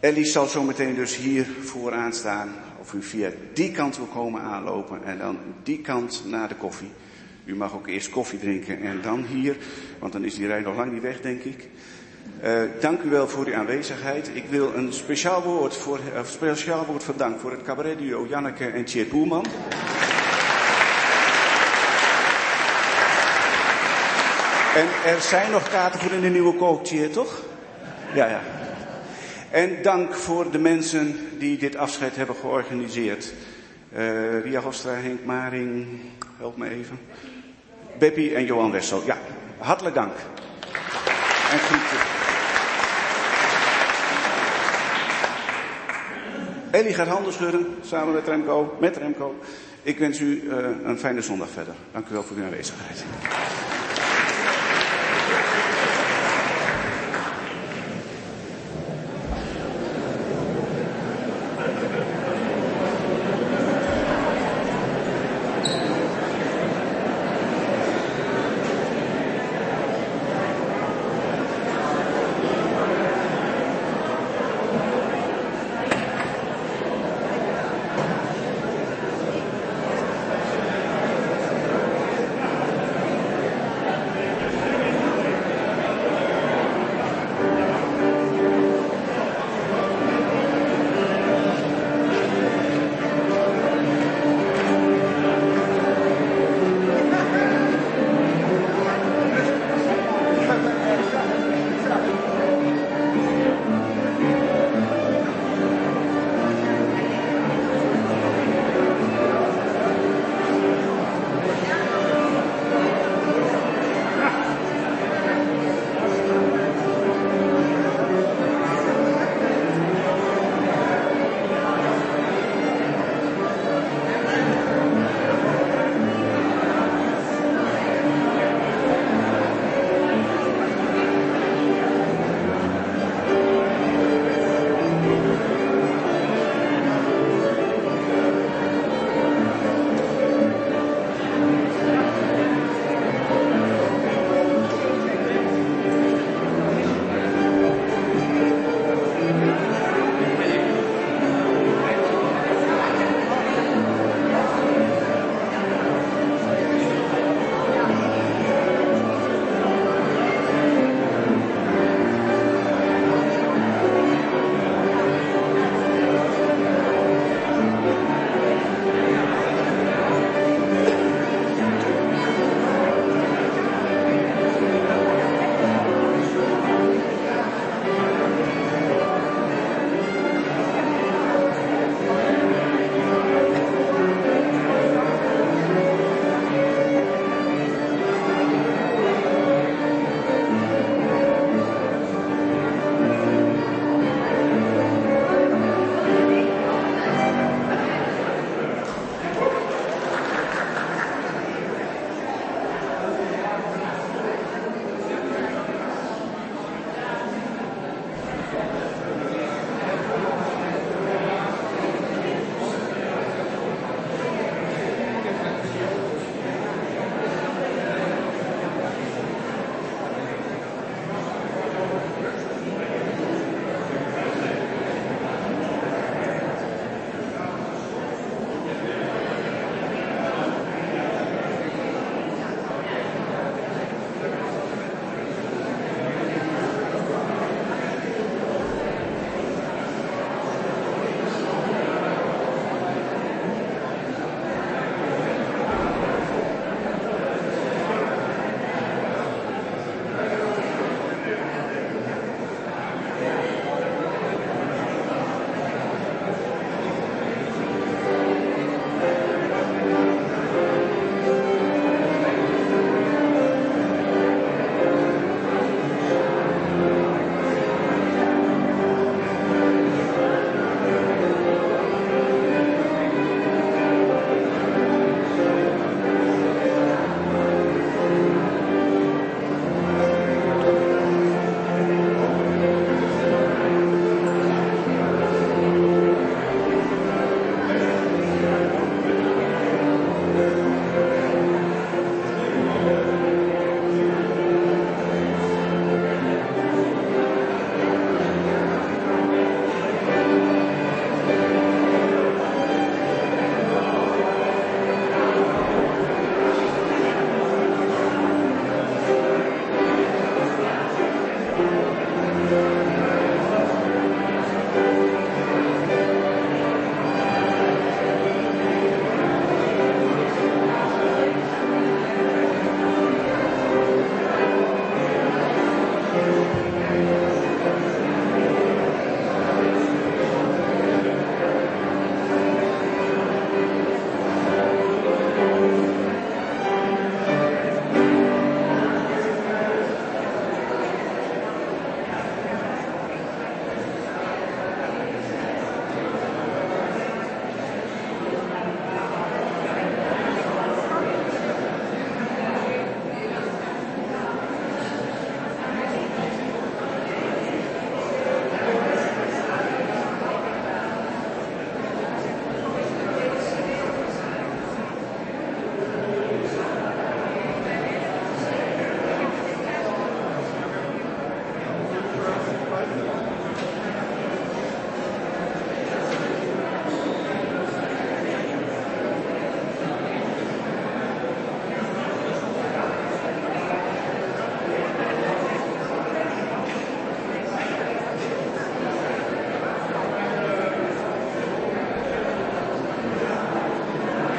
Ellie zal zo meteen dus hier vooraan staan. Of u via die kant wil komen aanlopen en dan die kant naar de koffie. U mag ook eerst koffie drinken en dan hier, want dan is die rij nog lang niet weg, denk ik. Uh, dank u wel voor uw aanwezigheid. Ik wil een speciaal woord, voor, uh, speciaal woord van dank voor het cabaretduo Janneke en Tjeerd Boerman. En er zijn nog kaarten voor in de nieuwe kook, Tjeerd, toch? Ja, ja. En dank voor de mensen die dit afscheid hebben georganiseerd. Uh, Ria Hostra, Henk Maring, help me even. Beppie en Johan Wessel. Ja, hartelijk dank. En groeten. Ellie gaat handen schudden, samen met Remco, met Remco. Ik wens u uh, een fijne zondag verder. Dank u wel voor uw aanwezigheid.